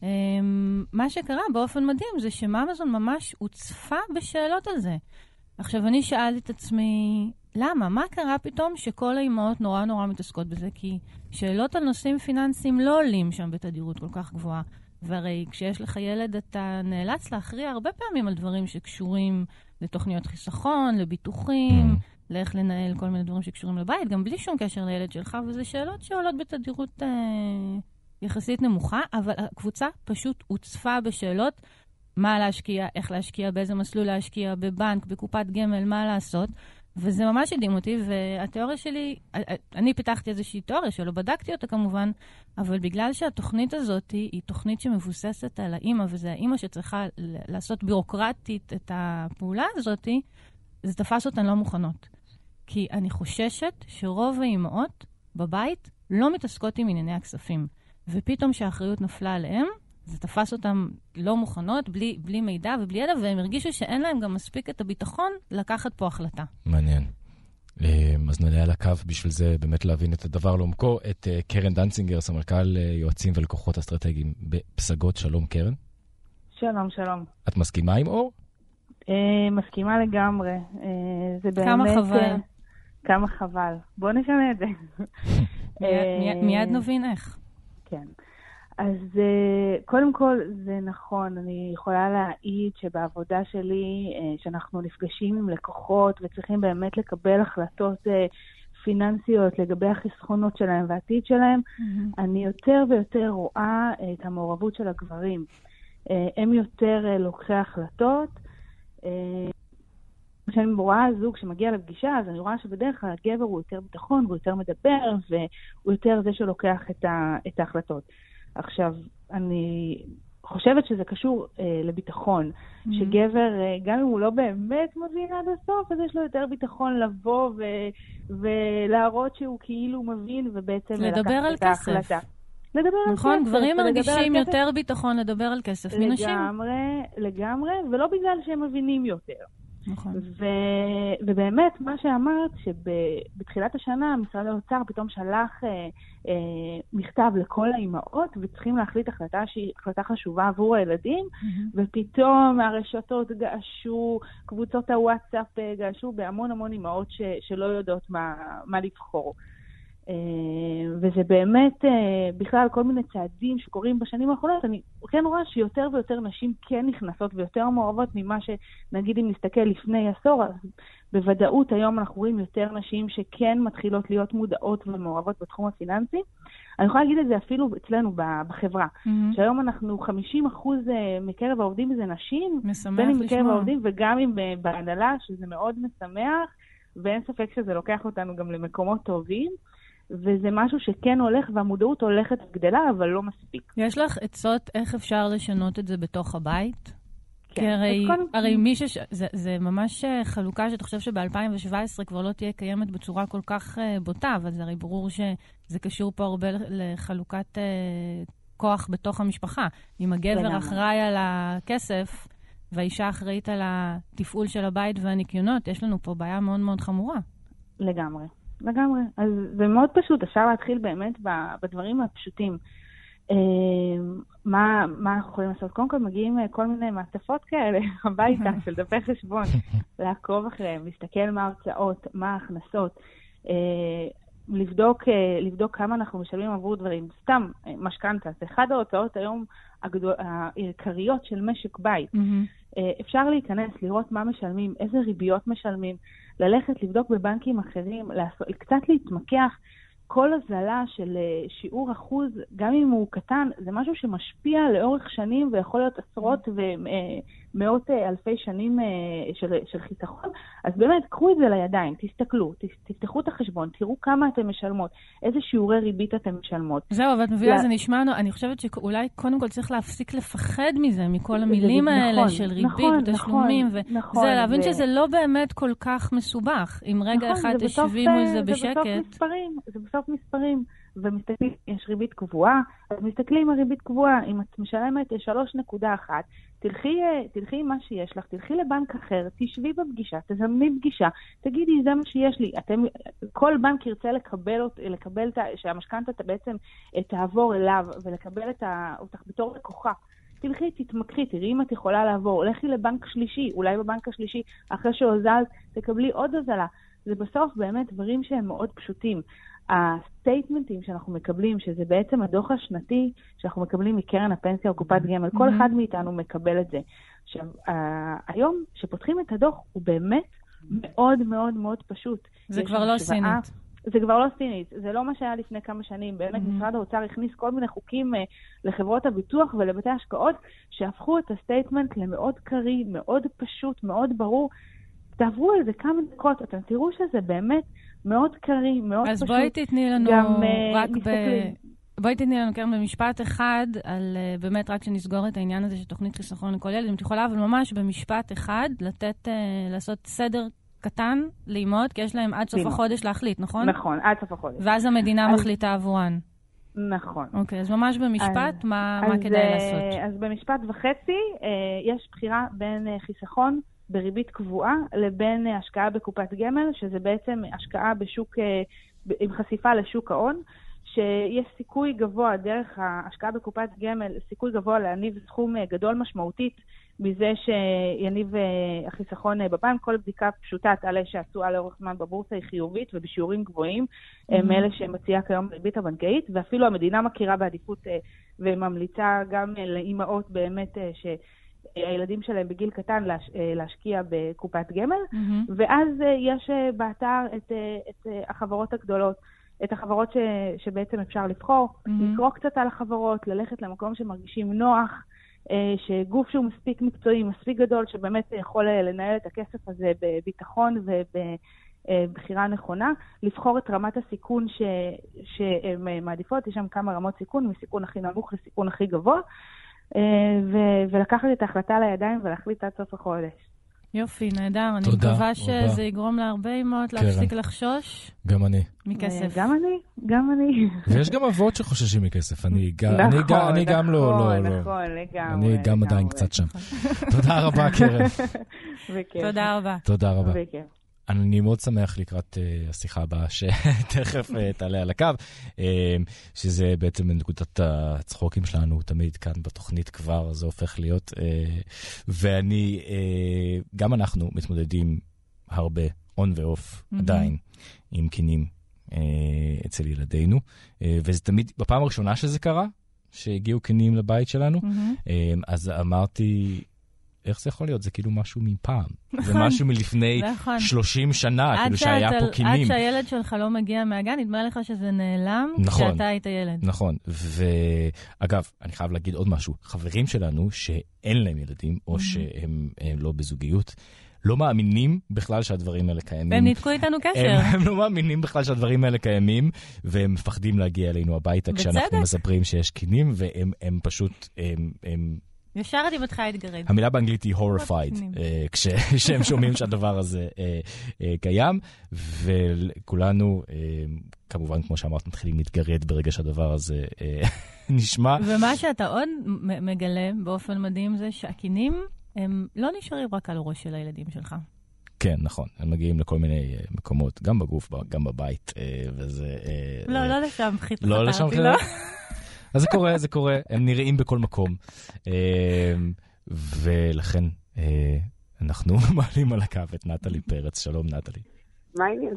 Um, מה שקרה באופן מדהים זה שמאמזון ממש הוצפה בשאלות על זה. עכשיו, אני שאלתי את עצמי, למה? מה קרה פתאום שכל האימהות נורא נורא מתעסקות בזה? כי שאלות על נושאים פיננסיים לא עולים שם בתדירות כל כך גבוהה. והרי כשיש לך ילד, אתה נאלץ להכריע הרבה פעמים על דברים שקשורים לתוכניות חיסכון, לביטוחים, mm. לאיך לנהל כל מיני דברים שקשורים לבית, גם בלי שום קשר לילד שלך, וזה שאלות שעולות בתדירות אה, יחסית נמוכה, אבל הקבוצה פשוט הוצפה בשאלות מה להשקיע, איך להשקיע, באיזה מסלול להשקיע, בבנק, בקופת גמל, מה לעשות. וזה ממש הדהים אותי, והתיאוריה שלי, אני פיתחתי איזושהי תיאוריה שלא בדקתי אותה כמובן, אבל בגלל שהתוכנית הזאת היא תוכנית שמבוססת על האימא, וזה האימא שצריכה לעשות בירוקרטית את הפעולה הזאת, זה תפס אותן לא מוכנות. כי אני חוששת שרוב האימהות בבית לא מתעסקות עם ענייני הכספים. ופתאום שהאחריות נפלה עליהם, זה תפס אותם לא מוכנות, בלי, בלי מידע ובלי ידע, והם הרגישו שאין להם גם מספיק את הביטחון לקחת פה החלטה. מעניין. אה, אז נעלה על הקו בשביל זה באמת להבין את הדבר לעומקו. את אה, קרן דנצינגר, סמנכ"ל אה, יועצים ולקוחות אסטרטגיים בפסגות. שלום, קרן. שלום, שלום. את מסכימה עם אור? מסכימה לגמרי. זה באמת... כמה חבל. כמה חבל. בואו נשנה את זה. מיד נבין איך. כן. אז אה, קודם כל, זה נכון, אני יכולה להעיד שבעבודה שלי, אה, שאנחנו נפגשים עם לקוחות וצריכים באמת לקבל החלטות אה, פיננסיות לגבי החסכונות שלהם והעתיד שלהם, mm-hmm. אני יותר ויותר רואה את המעורבות של הגברים. הם יותר לוקחי החלטות. כשאני רואה זוג שמגיע לפגישה, אז אני רואה שבדרך כלל הגבר הוא יותר ביטחון והוא יותר מדבר, והוא יותר זה שלוקח את, ה, את ההחלטות. עכשיו, אני חושבת שזה קשור אה, לביטחון, mm-hmm. שגבר, אה, גם אם הוא לא באמת מבין עד הסוף, אז יש לו יותר ביטחון לבוא ו- ולהראות שהוא כאילו מבין, ובעצם לקחת את ההחלטה. לדבר על נכון, כסף. נכון, גברים מרגישים יותר ביטחון לדבר על כסף מנשים. לגמרי, לגמרי, ולא בגלל שהם מבינים יותר. נכון. ו- ובאמת, מה שאמרת, שבתחילת השנה משרד האוצר פתאום שלח אה, אה, מכתב לכל האימהות, וצריכים להחליט החלטה שהיא החלטה חשובה עבור הילדים, mm-hmm. ופתאום הרשתות געשו, קבוצות הוואטסאפ אה, געשו בהמון המון אימהות ש- שלא יודעות מה, מה לבחור. אה, וזה באמת אה, בכלל כל מיני צעדים שקורים בשנים האחרונות, אני כן רואה שיותר ויותר נשים כן נכנסות ויותר מעורבות ממה שנגיד אם נסתכל לפני עשור, אז בוודאות היום אנחנו רואים יותר נשים שכן מתחילות להיות מודעות ומעורבות בתחום הפיננסי. אני יכולה להגיד את זה אפילו אצלנו בחברה, mm-hmm. שהיום אנחנו 50 אחוז אה, מקרב העובדים זה נשים, בין אם. מקרב העובדים וגם אם בהנהלה, שזה מאוד משמח, ואין ספק שזה לוקח אותנו גם למקומות טובים. וזה משהו שכן הולך, והמודעות הולכת וגדלה, אבל לא מספיק. יש לך עצות איך אפשר לשנות את זה בתוך הבית? כן. כי הרי, קודם... הרי מי ש... זה, זה ממש אה, חלוקה שאתה חושב שב-2017 כבר לא תהיה קיימת בצורה כל כך uh, בוטה, אבל זה הרי ברור שזה קשור פה הרבה לחלוקת uh, כוח בתוך המשפחה. אם הגבר אחראי על הכסף והאישה אחראית על התפעול של הבית והניקיונות, יש לנו פה בעיה מאוד מאוד חמורה. לגמרי. לגמרי. אז זה מאוד פשוט, אפשר להתחיל באמת בדברים הפשוטים. אה, מה, מה אנחנו יכולים לעשות? קודם כל מגיעים אה, כל מיני מעטפות כאלה הביתה של דפי חשבון, לעקוב אחריהם, להסתכל מה ההוצאות, מה ההכנסות, אה, לבדוק, לבדוק כמה אנחנו משלמים עבור דברים. סתם, משכנתה, זה אחד ההוצאות היום העיקריות של משק בית. אפשר להיכנס, לראות מה משלמים, איזה ריביות משלמים, ללכת לבדוק בבנקים אחרים, לעשות, קצת להתמקח. כל הזלה של אה, שיעור אחוז, גם אם הוא קטן, זה משהו שמשפיע לאורך שנים ויכול להיות עשרות ומאות אה, אלפי שנים אה, של, של חיסכון. אז באמת, קחו את זה לידיים, תסתכלו, תפתחו את החשבון, תראו כמה אתן משלמות, איזה שיעורי ריבית אתן משלמות. זהו, אבל את מביאה, זה נשמע, אני חושבת שאולי קודם כל צריך להפסיק לפחד מזה, מכל המילים האלה נכון, של ריבית נכון, ותשלומים. נכון, וזה נכון, להבין זה... שזה לא באמת כל כך מסובך. אם רגע נכון, אחד תשבי מול זה בשקט. זה בסוף מספרים, זה בסוף מספרים. ומסתכלים, יש ריבית קבועה, אז מסתכלים על ריבית קבועה, אם את משלמת 3.1, תלכי, תלכי עם מה שיש לך, תלכי לבנק אחר, תשבי בפגישה, תזמני פגישה, תגידי, זה מה שיש לי. אתם, כל בנק ירצה לקבל, לקבל שהמשכנתה בעצם תעבור אליו ולקבל את ה, אותך בתור לקוחה. תלכי, תתמקחי, תראי אם את יכולה לעבור, לכי לבנק שלישי, אולי בבנק השלישי, אחרי שהוזלת, תקבלי עוד הוזלה. זה בסוף באמת דברים שהם מאוד פשוטים. הסטייטמנטים שאנחנו מקבלים, שזה בעצם הדוח השנתי שאנחנו מקבלים מקרן הפנסיה או קופת גמל, כל mm-hmm. אחד מאיתנו מקבל את זה. עכשיו, היום, כשפותחים את הדוח, הוא באמת מאוד מאוד מאוד פשוט. זה כבר לא סינית. זה כבר לא סינית, זה לא מה שהיה לפני כמה שנים. באמת, mm-hmm. משרד האוצר הכניס כל מיני חוקים uh, לחברות הביטוח ולבתי השקעות, שהפכו את ה statement למאוד קריא, מאוד פשוט, מאוד ברור. תעברו על זה כמה דקות, אתם תראו שזה באמת מאוד קריא, מאוד אז פשוט. אז בואי תתני לנו גם, רק uh, ב... בואי תתני לנו כאן במשפט אחד, על uh, באמת רק שנסגור את העניין הזה של תוכנית חיסכון לכל ילד, אם את יכולה, אבל ממש במשפט אחד, לתת, uh, לעשות סדר קטן לאימהות, כי יש להם עד סוף החודש להחליט, נכון? נכון, עד סוף החודש. ואז המדינה אז... מחליטה עבורן. נכון. אוקיי, אז ממש במשפט, אז, מה, אז, מה כדאי לעשות? אז במשפט וחצי, יש בחירה בין חיסכון בריבית קבועה לבין השקעה בקופת גמל, שזה בעצם השקעה בשוק, עם חשיפה לשוק ההון, שיש סיכוי גבוה דרך ההשקעה בקופת גמל, סיכוי גבוה להניב סכום גדול משמעותית מזה שיניב אה, החיסכון אה, בבנק, כל בדיקה פשוטה תעלה שהתשואה לאורך זמן בבורסה היא חיובית ובשיעורים גבוהים, הם אלה שמציעה כיום ריבית הבנקאית, ואפילו המדינה מכירה בעדיפות וממליצה גם לאימהות באמת ש... הילדים שלהם בגיל קטן להש, להשקיע בקופת גמל, mm-hmm. ואז יש באתר את, את החברות הגדולות. את החברות ש, שבעצם אפשר לבחור, mm-hmm. לקרוא קצת על החברות, ללכת למקום שמרגישים נוח, אה, שגוף שהוא מספיק מקצועי, מספיק גדול, שבאמת יכול אה, לנהל את הכסף הזה בביטחון ובבחירה נכונה, לבחור את רמת הסיכון ש, שהן מעדיפות, יש שם כמה רמות סיכון, מסיכון הכי נמוך לסיכון הכי גבוה, אה, ו- ולקחת את ההחלטה לידיים ולהחליט עד סוף החודש. יופי, נהדר. אני מקווה שזה יגרום להרבה אמהות להפסיק לחשוש. גם אני. מכסף. גם אני, גם אני. ויש גם אבות שחוששים מכסף. אני גם לא, לא, לא. נכון, לגמרי. אני גם עדיין קצת שם. תודה רבה, קרן. תודה רבה. תודה רבה. אני מאוד שמח לקראת uh, השיחה הבאה שתכף uh, תעלה על הקו, uh, שזה בעצם נקודת הצחוקים שלנו תמיד כאן בתוכנית כבר, זה הופך להיות. Uh, ואני, uh, גם אנחנו מתמודדים הרבה, און ואוף, mm-hmm. עדיין, עם קינים uh, אצל ילדינו, uh, וזה תמיד, בפעם הראשונה שזה קרה, שהגיעו קינים לבית שלנו, mm-hmm. uh, אז אמרתי, איך זה יכול להיות? זה כאילו משהו מפעם. זה נכון. משהו מלפני 30 נכון. שנה, כאילו שהיה פה קינים. עד שהילד שלך לא מגיע מהגן, נדמה לך שזה נעלם נכון, כשאתה היית ילד. נכון, ואגב, אני חייב להגיד עוד משהו. חברים שלנו שאין להם ילדים, או שהם לא בזוגיות, לא מאמינים בכלל שהדברים האלה קיימים. והם ניתקו איתנו קשר. הם, הם לא מאמינים בכלל שהדברים האלה קיימים, והם מפחדים להגיע אלינו הביתה בצדק. כשאנחנו מספרים שיש קינים, והם פשוט, הם, הם ישר אני מתחילה להתגרד. המילה באנגלית היא horrified, אה, כשהם שומעים שהדבר הזה אה, אה, קיים, וכולנו, כמובן, כמו שאמרת, מתחילים להתגרד ברגע שהדבר הזה נשמע. ומה שאתה עוד מגלה באופן מדהים זה שהקינים, הם לא נשארים רק על הראש של הילדים שלך. כן, נכון. הם מגיעים לכל מיני מקומות, גם בגוף, גם בבית, וזה... לא, לא לשם חיתוך. לא לשם חיתוך. אז זה קורה, זה קורה, הם נראים בכל מקום. אה, ולכן אה, אנחנו מעלים על הקו את נטלי פרץ. שלום, נטלי. מה העניין?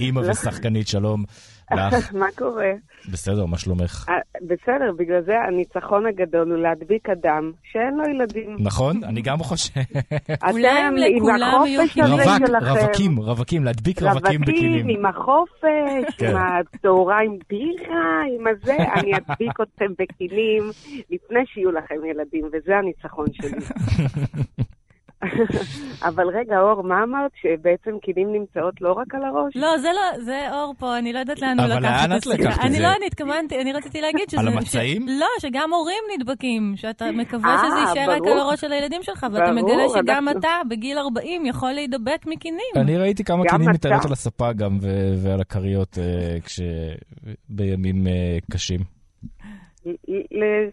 אימא. ושחקנית, שלום לך. מה קורה? בסדר, מה שלומך? אה, בסדר, בגלל זה הניצחון הגדול הוא להדביק אדם שאין לו ילדים. נכון, אני גם חושב. אתם עם החופש הזה שלכם. רווקים, רווקים, להדביק רווקים בכלים. רווקים עם החופש, כן. עם הצהריים בירה, עם הזה, אני אדביק אתכם בכלים לפני שיהיו לכם ילדים, וזה הניצחון שלי. אבל רגע, אור, מה אמרת? שבעצם קינים נמצאות לא רק על הראש? לא, זה לא, זה אור פה, אני לא יודעת לאן הוא לקח את זה. אבל לאן את לקחת את זה? אני לא, אני התכוונתי, אני רציתי להגיד שזה... על המצעים? לא, שגם הורים נדבקים, שאתה מקווה שזה יישאר רק על הראש של הילדים שלך, ואתה מגלה שגם אתה, בגיל 40, יכול להידבק מקינים. אני ראיתי כמה קינים מתארת על הספה גם, ועל הכריות, אה, בימים אה, קשים.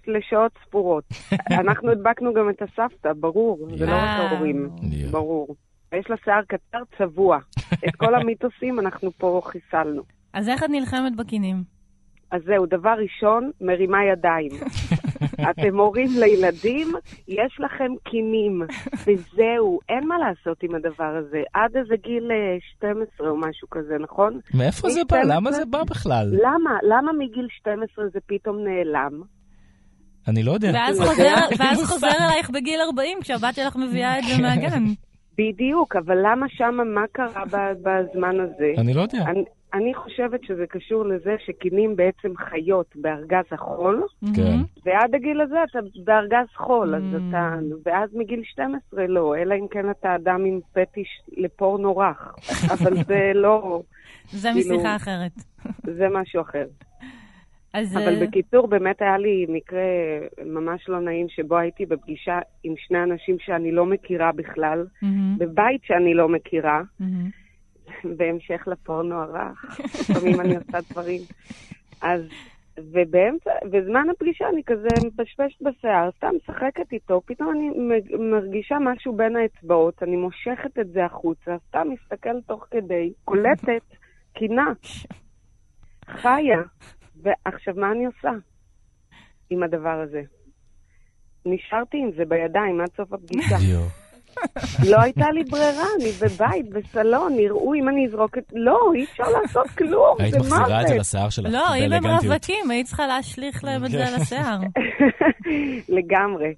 לשעות ספורות. אנחנו הדבקנו גם את הסבתא, ברור, זה לא רק ההורים, ברור. יש לה שיער קצר צבוע. את כל המיתוסים אנחנו פה חיסלנו. אז איך את נלחמת בקינים? אז זהו, דבר ראשון, מרימה ידיים. אתם הורים לילדים, יש לכם קינים, וזהו, אין מה לעשות עם הדבר הזה. עד איזה גיל 12 אה, או משהו כזה, נכון? מאיפה זה בא? למה זה בא בכלל? למה? למה מגיל 12 זה פתאום נעלם? אני לא יודע. ואז חוזר אלייך בגיל 40, כשהבת שלך מביאה את זה מהגן. בדיוק, אבל למה שמה, מה קרה בזמן הזה? אני לא יודע. אני, אני חושבת שזה קשור לזה שקינים בעצם חיות בארגז החול, כן. ועד הגיל הזה אתה בארגז חול, אז אתה... ואז מגיל 12 לא, אלא אם כן אתה אדם עם פטיש לפורנו רך. אבל זה לא... זה כאילו, משיחה אחרת. זה משהו אחר. אז... אבל אה, בקיצור, באמת היה לי מקרה ממש לא נעים, שבו הייתי בפגישה עם שני אנשים שאני לא מכירה בכלל, mm-hmm. בבית שאני לא מכירה. Mm-hmm. בהמשך לפורנו הרך, לפעמים אני עושה דברים. אז, ובאמצע, בזמן הפגישה אני כזה מפשפשת בשיער, סתם משחקת איתו, פתאום אני מרגישה משהו בין האצבעות, אני מושכת את זה החוצה, סתם מסתכל תוך כדי, קולטת, קינה, חיה. ועכשיו, מה אני עושה עם הדבר הזה? נשארתי עם זה בידיים עד סוף הפגישה. לא הייתה לי ברירה, אני בבית, בסלון, יראו אם אני אזרוק את... לא, אי אפשר לעשות כלום, היית מחזירה את זה לשיער שלך, לא, אם הם רווקים, היית צריכה להשליך להם את זה על השיער. לגמרי.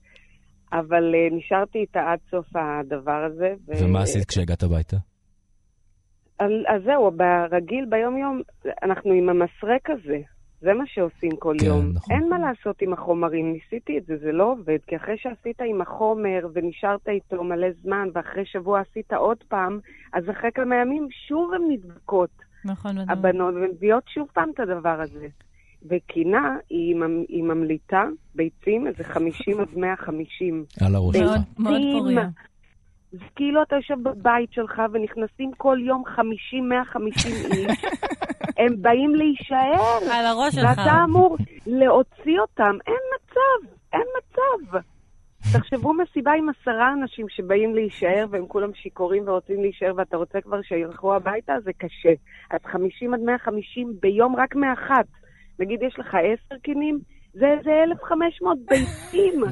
אבל uh, נשארתי איתה עד סוף הדבר הזה. ו... ומה עשית כשהגעת הביתה? אז זהו, ברגיל, ביום-יום, אנחנו עם המסרק הזה. זה מה שעושים כל כן, יום. נכון. אין מה לעשות עם החומרים, ניסיתי את זה, זה לא עובד, כי אחרי שעשית עם החומר ונשארת איתו מלא זמן, ואחרי שבוע עשית עוד פעם, אז אחרי כמה ימים שוב הן נדבקות. נכון, נכון. הבנות, ומביאות שוב פעם את הדבר הזה. וקינה, היא, היא ממליטה ביצים, איזה 50 עד 150. על הראש שלך. מאוד פוריה. זה כאילו אתה יושב בבית שלך ונכנסים כל יום 50-150 איש, הם באים להישאר. על הראש שלך. ואתה אמור להוציא אותם. אין מצב, אין מצב. תחשבו מסיבה עם עשרה אנשים שבאים להישאר והם כולם שיכורים ורוצים להישאר ואתה רוצה כבר שילכו הביתה, זה קשה. אז 50 עד 150 ביום רק מאחת. נגיד יש לך עשר קינים, זה איזה 1,500 ביצים.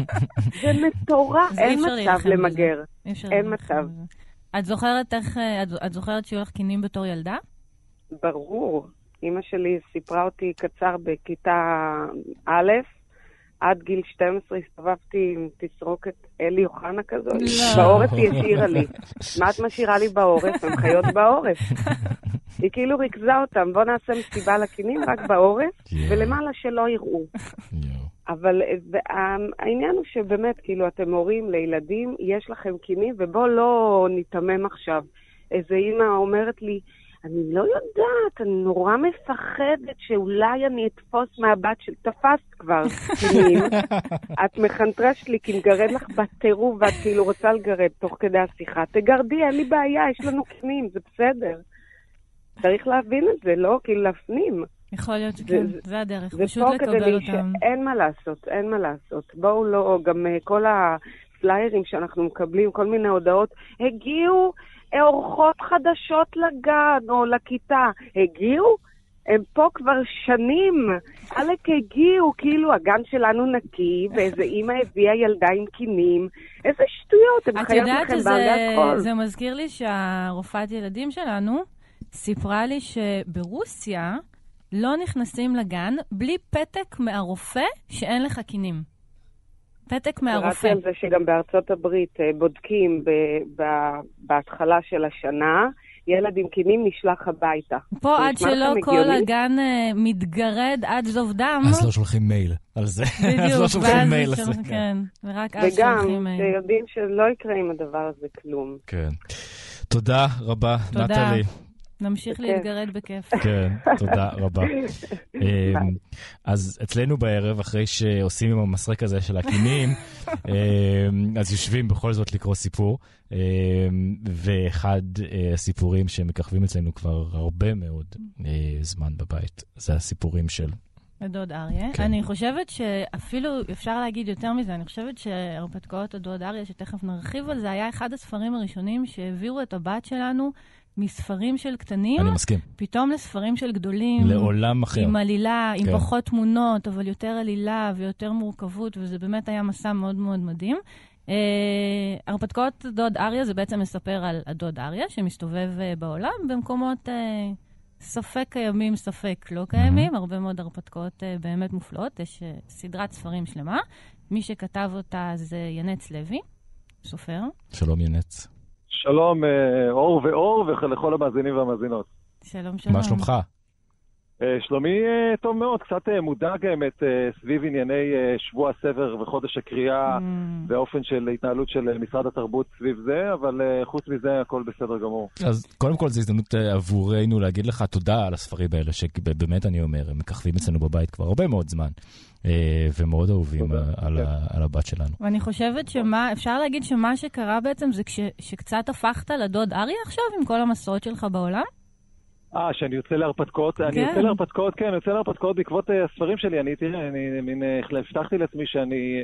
זה מטורף, אין מצב למגר. אין מצב. את זוכרת איך, את זוכרת שהיו לך קינים בתור ילדה? ברור. אימא שלי סיפרה אותי קצר בכיתה א', עד גיל 12 הסתובבתי עם תסרוקת אלי אוחנה כזאת. לא. בעורף היא השאירה לי. מה את משאירה לי בעורף? הן חיות בעורף. היא כאילו ריכזה אותם, בואו נעשה מסיבה לקינים רק בעורף, ולמעלה שלא יראו. אבל העניין הוא שבאמת, כאילו, אתם הורים לילדים, יש לכם קינים, ובואו לא ניתמם עכשיו. איזה אימא אומרת לי, אני לא יודעת, אני נורא מפחדת שאולי אני אתפוס מהבת של... תפסת כבר. את מחנטרשת לי כי מגרד לך בטירוף ואת כאילו רוצה לגרד תוך כדי השיחה. תגרדי, אין לי בעיה, יש לנו קינים, זה בסדר. צריך להבין את זה, לא? כאילו להפנים. יכול להיות שכן, זה, זה הדרך, זה פשוט לקבל אותם. אין מה לעשות, אין מה לעשות. בואו לא, גם uh, כל הפליירים שאנחנו מקבלים, כל מיני הודעות, הגיעו אורחות חדשות לגן או לכיתה. הגיעו? הם פה כבר שנים. עלק הגיעו, כאילו הגן שלנו נקי, ואיזה אימא הביאה ילדה עם קינים. איזה שטויות, הם חיות לכם בעלי הכל. את יודעת שזה מזכיר לי שהרופאת ילדים שלנו סיפרה לי שברוסיה לא נכנסים לגן בלי פתק מהרופא שאין לך קינים. פתק מהרופא. קראתי על זה שגם בארצות הברית אה, בודקים בהתחלה של השנה, ילד עם קינים נשלח הביתה. פה עד שלא כל הגן uh, מתגרד עד זוב דם. אז לא שולחים מייל על זה. בדיוק, אז לא שולחים מייל על זה. כן, ורק אז שולחים מייל. וגם, שיודעים שלא יקרה עם הדבר הזה כלום. כן. תודה רבה, נטלי. נמשיך כן. להתגרד בכיף. כן, תודה רבה. אמ, אז אצלנו בערב, אחרי שעושים עם המסרק הזה של הקינים, אמ, אז יושבים בכל זאת לקרוא סיפור, אמ, ואחד אה, הסיפורים שמככבים אצלנו כבר הרבה מאוד אה, זמן בבית, זה הסיפורים של הדוד אריה. כן. אני חושבת שאפילו, אפשר להגיד יותר מזה, אני חושבת שהרפתקאות הדוד אריה, שתכף נרחיב על זה, היה אחד הספרים הראשונים שהעבירו את הבת שלנו מספרים של קטנים, אני מסכים. פתאום לספרים של גדולים. לעולם אחר. עם עלילה, כן. עם פחות תמונות, אבל יותר עלילה ויותר מורכבות, וזה באמת היה מסע מאוד מאוד מדהים. Uh, הרפתקאות דוד אריה זה בעצם מספר על הדוד אריה שמסתובב uh, בעולם במקומות uh, ספק קיימים, ספק לא קיימים, mm-hmm. הרבה מאוד הרפתקאות uh, באמת מופלאות, יש uh, סדרת ספרים שלמה. מי שכתב אותה זה ינץ לוי, סופר. שלום ינץ. שלום, אה, אור ואור, ולכל המאזינים והמאזינות. שלום, שלום. מה שלומך? אה, שלומי אה, טוב מאוד, קצת מודאג האמת סביב ענייני שבוע הסבר וחודש הקריאה mm. באופן של התנהלות של משרד התרבות סביב זה, אבל חוץ מזה הכל בסדר גמור. אז קודם כל זו הזדמנות עבורנו להגיד לך תודה על הספרים האלה, שבאמת אני אומר, הם מככבים אצלנו בבית כבר הרבה מאוד זמן. ומאוד אהובים על, כן. על הבת שלנו. ואני חושבת שמה, אפשר להגיד שמה שקרה בעצם זה כש, שקצת הפכת לדוד אריה עכשיו עם כל המסורות שלך בעולם? אה, שאני יוצא להרפתקאות? כן. אני יוצא להרפתקאות, כן, אני יוצא להרפתקאות בעקבות uh, הספרים שלי. אני, תראה, אני מין, uh, הבטחתי לעצמי שאני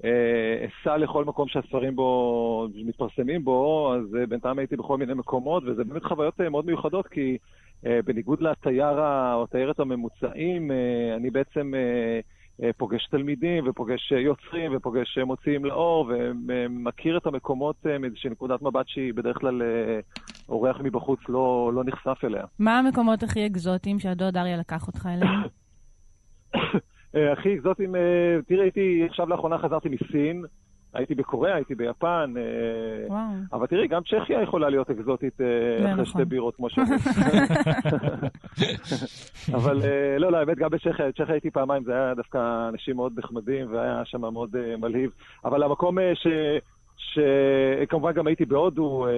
אסע uh, uh, לכל מקום שהספרים בו, מתפרסמים בו, אז uh, בינתיים הייתי בכל מיני מקומות, וזה באמת חוויות מאוד מיוחדות, כי uh, בניגוד לתייר או התיירת הממוצעים, uh, אני בעצם... Uh, פוגש תלמידים ופוגש יוצרים ופוגש מוציאים לאור ומכיר את המקומות מאיזושהי נקודת מבט שהיא בדרך כלל אורח מבחוץ לא, לא נחשף אליה. מה המקומות הכי אקזוטיים שהדוד אריה לקח אותך אליהם? הכי אקזוטיים, תראה, הייתי, עכשיו לאחרונה חזרתי מסין, הייתי בקוריאה, הייתי ביפן, אה, וואו. אבל תראי, גם צ'כיה יכולה להיות אקזוטית אה, אחרי נכון. שתי בירות, כמו שאומרים. אבל אה, לא, לא, האמת, גם בצ'כיה, בצ'כיה הייתי פעמיים, זה היה דווקא אנשים מאוד נחמדים, והיה שם מאוד מלהיב. אבל המקום ש... שכמובן גם הייתי בהודו אה,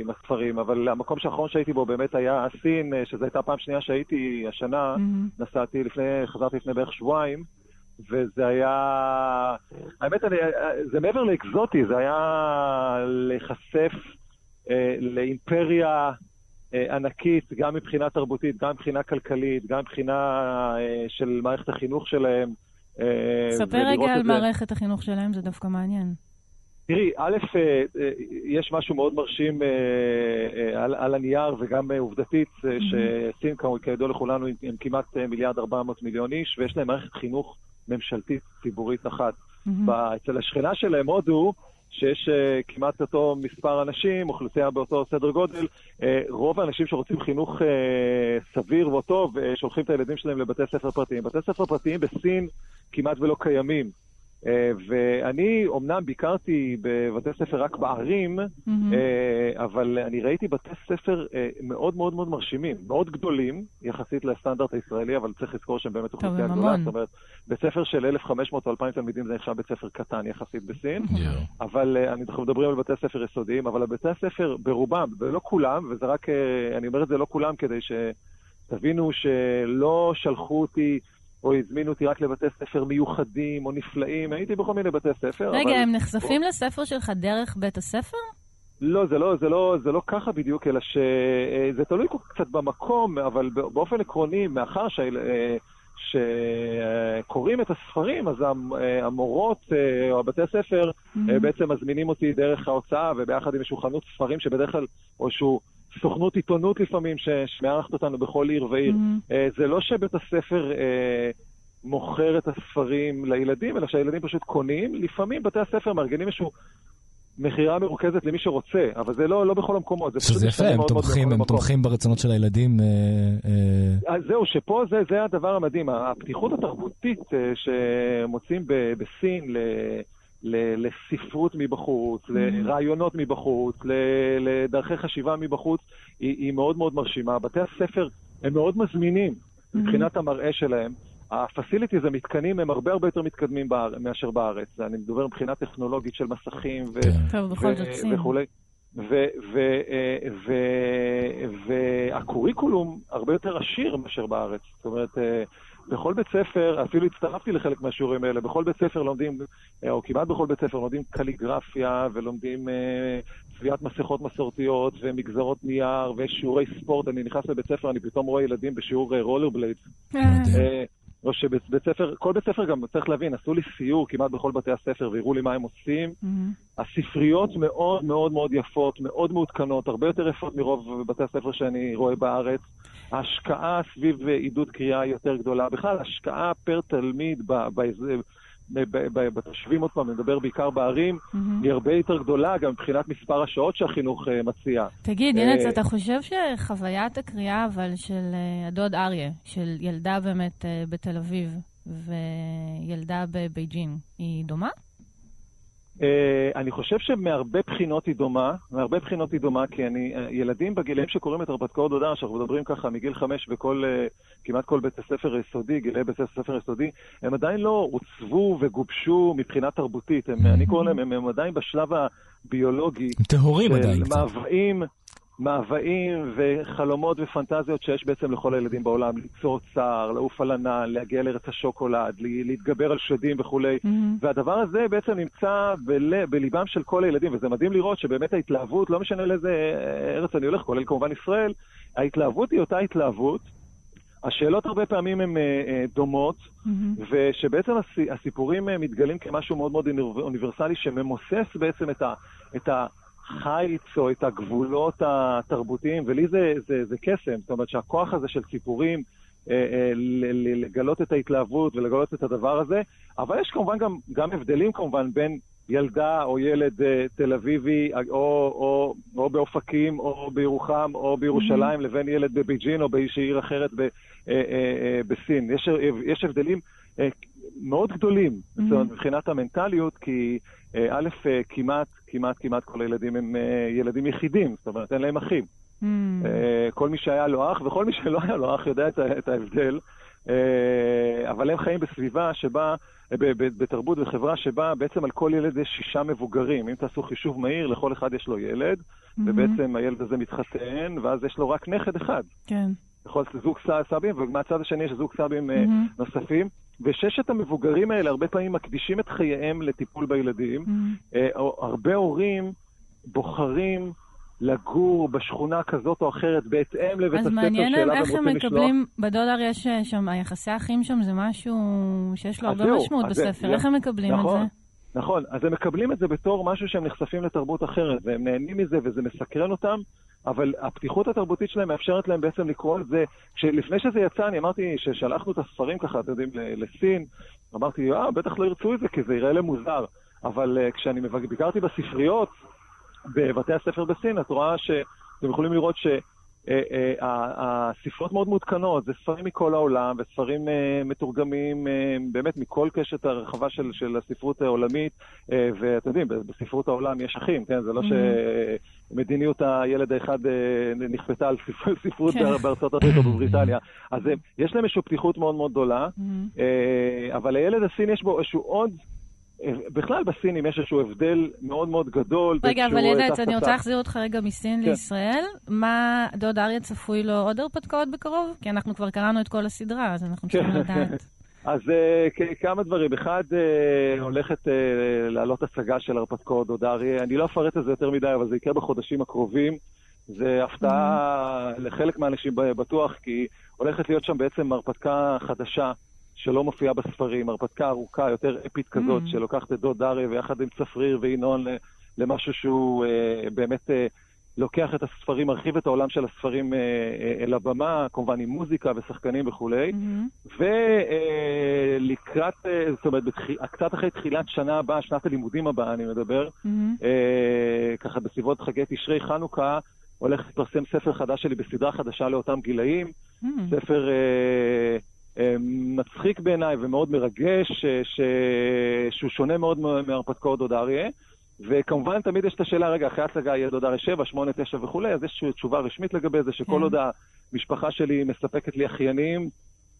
עם הספרים, אבל המקום האחרון שהייתי בו באמת היה סין, שזו הייתה הפעם שנייה שהייתי השנה, mm-hmm. נסעתי לפני, חזרתי לפני בערך שבועיים. וזה היה... האמת, אני, זה מעבר לאקזוטי, זה היה להיחשף אה, לאימפריה אה, ענקית, גם מבחינה תרבותית, גם מבחינה כלכלית, גם מבחינה אה, של מערכת החינוך שלהם. אה, ספר רגע על מערכת החינוך שלהם, זה דווקא מעניין. תראי, א', אה, אה, יש משהו מאוד מרשים אה, על, על הנייר וגם עובדתית, שסין, כידוע לכולנו, הם כמעט מיליארד ארבע מאות מיליון איש, ויש להם מערכת חינוך ממשלתית ציבורית אחת. Mm-hmm. אצל השכנה שלהם, הודו, שיש uh, כמעט אותו מספר אנשים, אוכלוסייה באותו סדר גודל, uh, רוב האנשים שרוצים חינוך uh, סביר וטוב, uh, שולחים את הילדים שלהם לבתי ספר פרטיים. בתי ספר פרטיים בסין כמעט ולא קיימים. אה, ואני אומנם ביקרתי בבתי ספר רק בערים, mm-hmm. אבל אני ראיתי בתי ספר אה, מאוד מאוד מאוד מרשימים, מאוד גדולים, יחסית לסטנדרט הישראלי, אבל צריך לזכור שהם באמת אוכלוסייה גדולה. זאת אומרת, בית ספר של 1,500 או 2,000 תלמידים זה נחשב בית ספר קטן יחסית בסין, yeah. אבל אנחנו מדברים על בתי ספר יסודיים, אבל הבתי הספר ברובם, ולא כולם, וזה רק, אני אומר את זה לא כולם כדי שתבינו שלא שלחו אותי... או הזמינו אותי רק לבתי ספר מיוחדים או נפלאים, הייתי בכל מיני בתי ספר. רגע, אבל... הם נחשפים או... לספר שלך דרך בית הספר? לא, זה לא, זה לא, זה לא ככה בדיוק, אלא שזה תלוי קצת במקום, אבל באופן עקרוני, מאחר ש... שקוראים את הספרים, אז המורות או הבתי הספר mm-hmm. בעצם מזמינים אותי דרך ההוצאה וביחד עם איזשהו חנות ספרים שבדרך כלל, או שהוא סוכנות עיתונות לפעמים שמארחת אותנו בכל עיר ועיר. Mm-hmm. זה לא שבית הספר אה, מוכר את הספרים לילדים, אלא שהילדים פשוט קונים. לפעמים בתי הספר מארגנים איזשהו... מכירה מרוכזת למי שרוצה, אבל זה לא, לא בכל המקומות. זה שזה יפה, הם, תומכים, הם תומכים ברצונות של הילדים. אה, אה... אז זהו, שפה זה, זה הדבר המדהים. הפתיחות התרבותית אה, שמוצאים בסין ל... לספרות מבחוץ, mm-hmm. לרעיונות מבחוץ, לדרכי חשיבה מבחוץ, היא, היא מאוד מאוד מרשימה. בתי הספר הם מאוד מזמינים mm-hmm. מבחינת המראה שלהם. הפסיליטיז, המתקנים, הם הרבה הרבה יותר מתקדמים באר... מאשר בארץ. אני מדבר מבחינה טכנולוגית של מסכים ו... כן. ו... וכולי. והקוריקולום הרבה יותר עשיר מאשר בארץ. זאת אומרת, אה, בכל בית ספר, אפילו הצטרפתי לחלק מהשיעורים האלה, בכל בית ספר לומדים, אה, או כמעט בכל בית ספר לומדים קליגרפיה, ולומדים אה, צביעת מסכות מסורתיות, ומגזרות נייר, ושיעורי ספורט. אני נכנס לבית ספר, אני פתאום רואה ילדים בשיעור רולר בלייד. או שבית ספר, כל בית ספר גם צריך להבין, עשו לי סיור כמעט בכל בתי הספר והראו לי מה הם עושים. Mm-hmm. הספריות מאוד מאוד מאוד יפות, מאוד מעודכנות, הרבה יותר יפות מרוב בתי הספר שאני רואה בארץ. ההשקעה סביב עידוד קריאה יותר גדולה. בכלל, השקעה פר תלמיד בתושבים, עוד פעם, אני מדבר בעיקר בערים, mm-hmm. היא הרבה יותר גדולה גם מבחינת מספר השעות שהחינוך uh, מציע. תגיד, ינץ, אתה חושב שחוויית הקריאה, אבל של הדוד אריה, של ילדה באמת בתל אביב וילדה בבייג'ין, היא דומה? Uh, אני חושב שמהרבה בחינות היא דומה, מהרבה בחינות היא דומה, כי אני, uh, ילדים בגילים שקוראים את הרפתקאות דודה, שאנחנו מדברים ככה מגיל חמש וכל, uh, כמעט כל בית הספר היסודי, גילי בית הספר היסודי, הם עדיין לא עוצבו וגובשו מבחינה תרבותית. הם, אני קורא להם, הם, הם עדיין בשלב הביולוגי. טהורים עדיין קצת. מאוויים, מאוויים וחלומות ופנטזיות שיש בעצם לכל הילדים בעולם, ליצור צער, לעוף על ענן, להגיע לארץ השוקולד, להתגבר על שדים וכולי. Mm-hmm. והדבר הזה בעצם נמצא בל... בליבם של כל הילדים, וזה מדהים לראות שבאמת ההתלהבות, לא משנה לאיזה ארץ אני הולך, כולל כמובן ישראל, ההתלהבות היא אותה התלהבות. השאלות הרבה פעמים הן uh, דומות, mm-hmm. ושבעצם הסיפורים uh, מתגלים כמשהו מאוד מאוד אוניברסלי, שממוסס בעצם את ה... את ה החיץ או את הגבולות התרבותיים, ולי זה, זה, זה קסם. זאת אומרת שהכוח הזה של סיפורים לגלות את ההתלהבות ולגלות את הדבר הזה, אבל יש כמובן גם, גם הבדלים כמובן בין ילדה או ילד תל אביבי, או, או, או באופקים, או בירוחם, או בירושלים, mm-hmm. לבין ילד בבייג'ין או באיזושהי עיר אחרת ב, בסין. יש, יש הבדלים מאוד גדולים, mm-hmm. זאת אומרת, מבחינת המנטליות, כי א', כמעט, כמעט, כמעט כל הילדים הם ילדים יחידים, זאת אומרת, אין להם אחים. Mm. כל מי שהיה לו אח וכל מי שלא היה לו אח יודע את ההבדל, אבל הם חיים בסביבה שבה, בתרבות וחברה שבה בעצם על כל ילד יש שישה מבוגרים. אם תעשו חישוב מהיר, לכל אחד יש לו ילד, mm-hmm. ובעצם הילד הזה מתחתן, ואז יש לו רק נכד אחד. כן. יכול להיות זוג סבים, ומהצד השני יש זוג סבים mm-hmm. נוספים. וששת המבוגרים האלה הרבה פעמים מקדישים את חייהם לטיפול בילדים. Mm-hmm. הרבה הורים בוחרים לגור בשכונה כזאת או אחרת בהתאם לבית הספר שאליו הם רוצים לשלוח. אז מעניין איך הם מקבלים, בדולר יש שם, היחסי אחים שם זה משהו שיש לו הרבה משמעות בספר, איך הם מקבלים נכון, את זה? נכון, אז הם מקבלים את זה בתור משהו שהם נחשפים לתרבות אחרת, והם נהנים מזה וזה מסקרן אותם, אבל הפתיחות התרבותית שלהם מאפשרת להם בעצם לקרוא את זה. לפני שזה יצא, אני אמרתי ששלחנו את הספרים ככה, אתם יודעים, לסין, אמרתי, אה, בטח לא ירצו את זה, כי זה יראה להם מוזר. אבל uh, כשאני ביקרתי בספריות, בבתי הספר בסין, את רואה שאתם יכולים לראות שהספרות מאוד מעודכנות, זה ספרים מכל העולם, וספרים מתורגמים באמת מכל קשת הרחבה של, של הספרות העולמית, ואתם יודעים, בספרות העולם יש אחים, כן? זה לא mm-hmm. שמדיניות הילד האחד נכפתה על ספרות כן. בארצות הברית או בבריטניה. אז יש להם איזושהי פתיחות מאוד מאוד גדולה, mm-hmm. אבל הילד הסיני יש בו איזשהו עוד... בכלל בסינים יש איזשהו הבדל מאוד מאוד גדול. רגע, אבל ידעת, אני רוצה להחזיר אותך רגע מסין כן. לישראל. מה, דוד אריה צפוי לו עוד הרפתקאות בקרוב? כי אנחנו כבר קראנו את כל הסדרה, אז אנחנו צריכים כן. לדעת. אז uh, כמה דברים. אחד, uh, הולכת uh, לעלות הצגה של הרפתקאות דוד אריה. אני לא אפרט את זה יותר מדי, אבל זה יקרה בחודשים הקרובים. זה הפתעה. לחלק מהאנשים בטוח, כי הולכת להיות שם בעצם הרפתקה חדשה. שלא מופיעה בספרים, הרפתקה ארוכה, יותר אפית כזאת, mm. שלוקחת את דוד דריה ויחד עם צפריר וינון למשהו שהוא אה, באמת אה, לוקח את הספרים, מרחיב את העולם של הספרים אה, אה, אל הבמה, כמובן עם מוזיקה ושחקנים וכולי. Mm-hmm. ולקראת, אה, זאת אומרת, בתח... קצת אחרי תחילת שנה הבאה, שנת הלימודים הבאה, אני מדבר, mm-hmm. אה, ככה בסביבות חגי תשרי חנוכה, הולך להתפרסם ספר חדש שלי בסדרה חדשה לאותם גילאים. Mm-hmm. ספר... אה, מצחיק בעיניי ומאוד מרגש, ש... שהוא שונה מאוד מהרפתקאות דוד אריה. וכמובן, תמיד יש את השאלה, רגע, אחרי ההצגה יהיה דוד אריה 7, 8, 9 וכולי, אז יש תשובה רשמית לגבי זה, שכל כן. עוד המשפחה שלי מספקת לי אחיינים,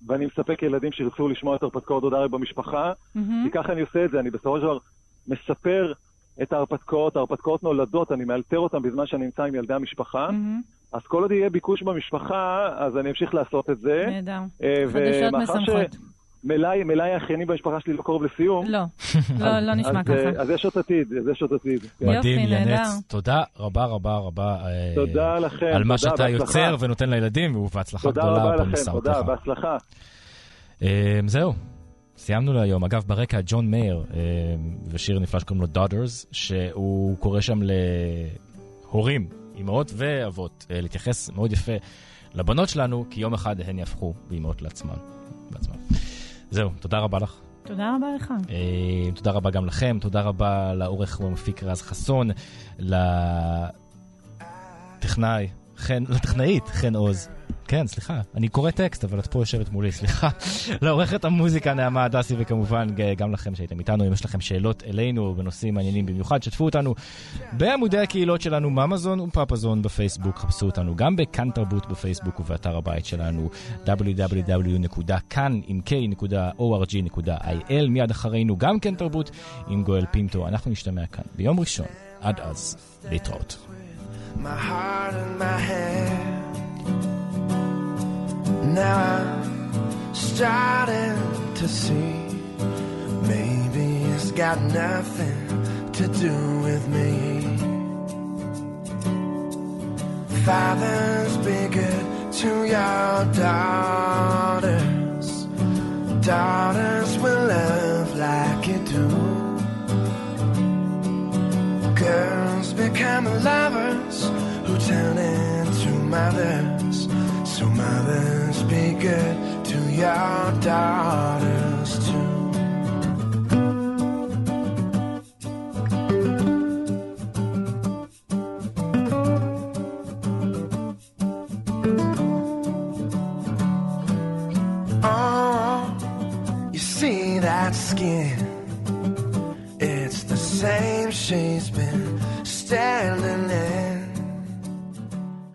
ואני מספק ילדים שירצו לשמוע את הרפתקאות דוד אריה במשפחה. כי ככה אני עושה את זה, אני בסופו של דבר מספר את ההרפתקאות, ההרפתקאות נולדות, אני מאלתר אותן בזמן שאני נמצא עם ילדי המשפחה. Mm-hmm. אז כל עוד יהיה ביקוש במשפחה, אז אני אמשיך לעשות את זה. נהדר. אה, חדשות משמחות. מלאי, מלאי האחיינים במשפחה שלי לא קרוב לסיום. לא, לא, לא נשמע ככה. אז יש עוד עתיד, אז יש עוד עתיד. מדהים, ינץ. תודה רבה רבה רבה. אה, תודה לכם, על מה שאתה יוצר ונותן לילדים, ובהצלחה גדולה ומתן. תודה רבה לכם, תודה, בהצלחה. אה, זהו. סיימנו להיום. אגב, ברקע ג'ון מאיר ושיר נפלא שקוראים לו Daughters, שהוא קורא שם להורים אימהות ואבות, אה, להתייחס מאוד יפה לבנות שלנו, כי יום אחד הן יהפכו באימהות לעצמן. בעצמן. זהו, תודה רבה לך. תודה רבה לך. אה, תודה רבה גם לכם, תודה רבה לעורך ומפיק רז חסון, לטכנאי, חן, לטכנאית חן עוז. כן, סליחה, אני קורא טקסט, אבל את פה יושבת מולי, סליחה. לעורכת המוזיקה נעמה הדסי, וכמובן גם לכם שהייתם איתנו. אם יש לכם שאלות אלינו בנושאים מעניינים במיוחד, שתפו אותנו בעמודי הקהילות שלנו, ממזון ופפזון בפייסבוק. חפשו אותנו גם בכאן תרבות בפייסבוק ובאתר הבית שלנו, www.kan.org.il. מיד אחרינו גם כן תרבות עם גואל פינטו. אנחנו נשתמע כאן ביום ראשון. עד אז, להתראות. My heart and my head Now I'm starting to see maybe it's got nothing to do with me. Fathers, be good to your daughters. Daughters will love like you do. Girls become lovers who turn into mothers. So mothers be good to your daughters too. Oh, you see that skin? It's the same she's been standing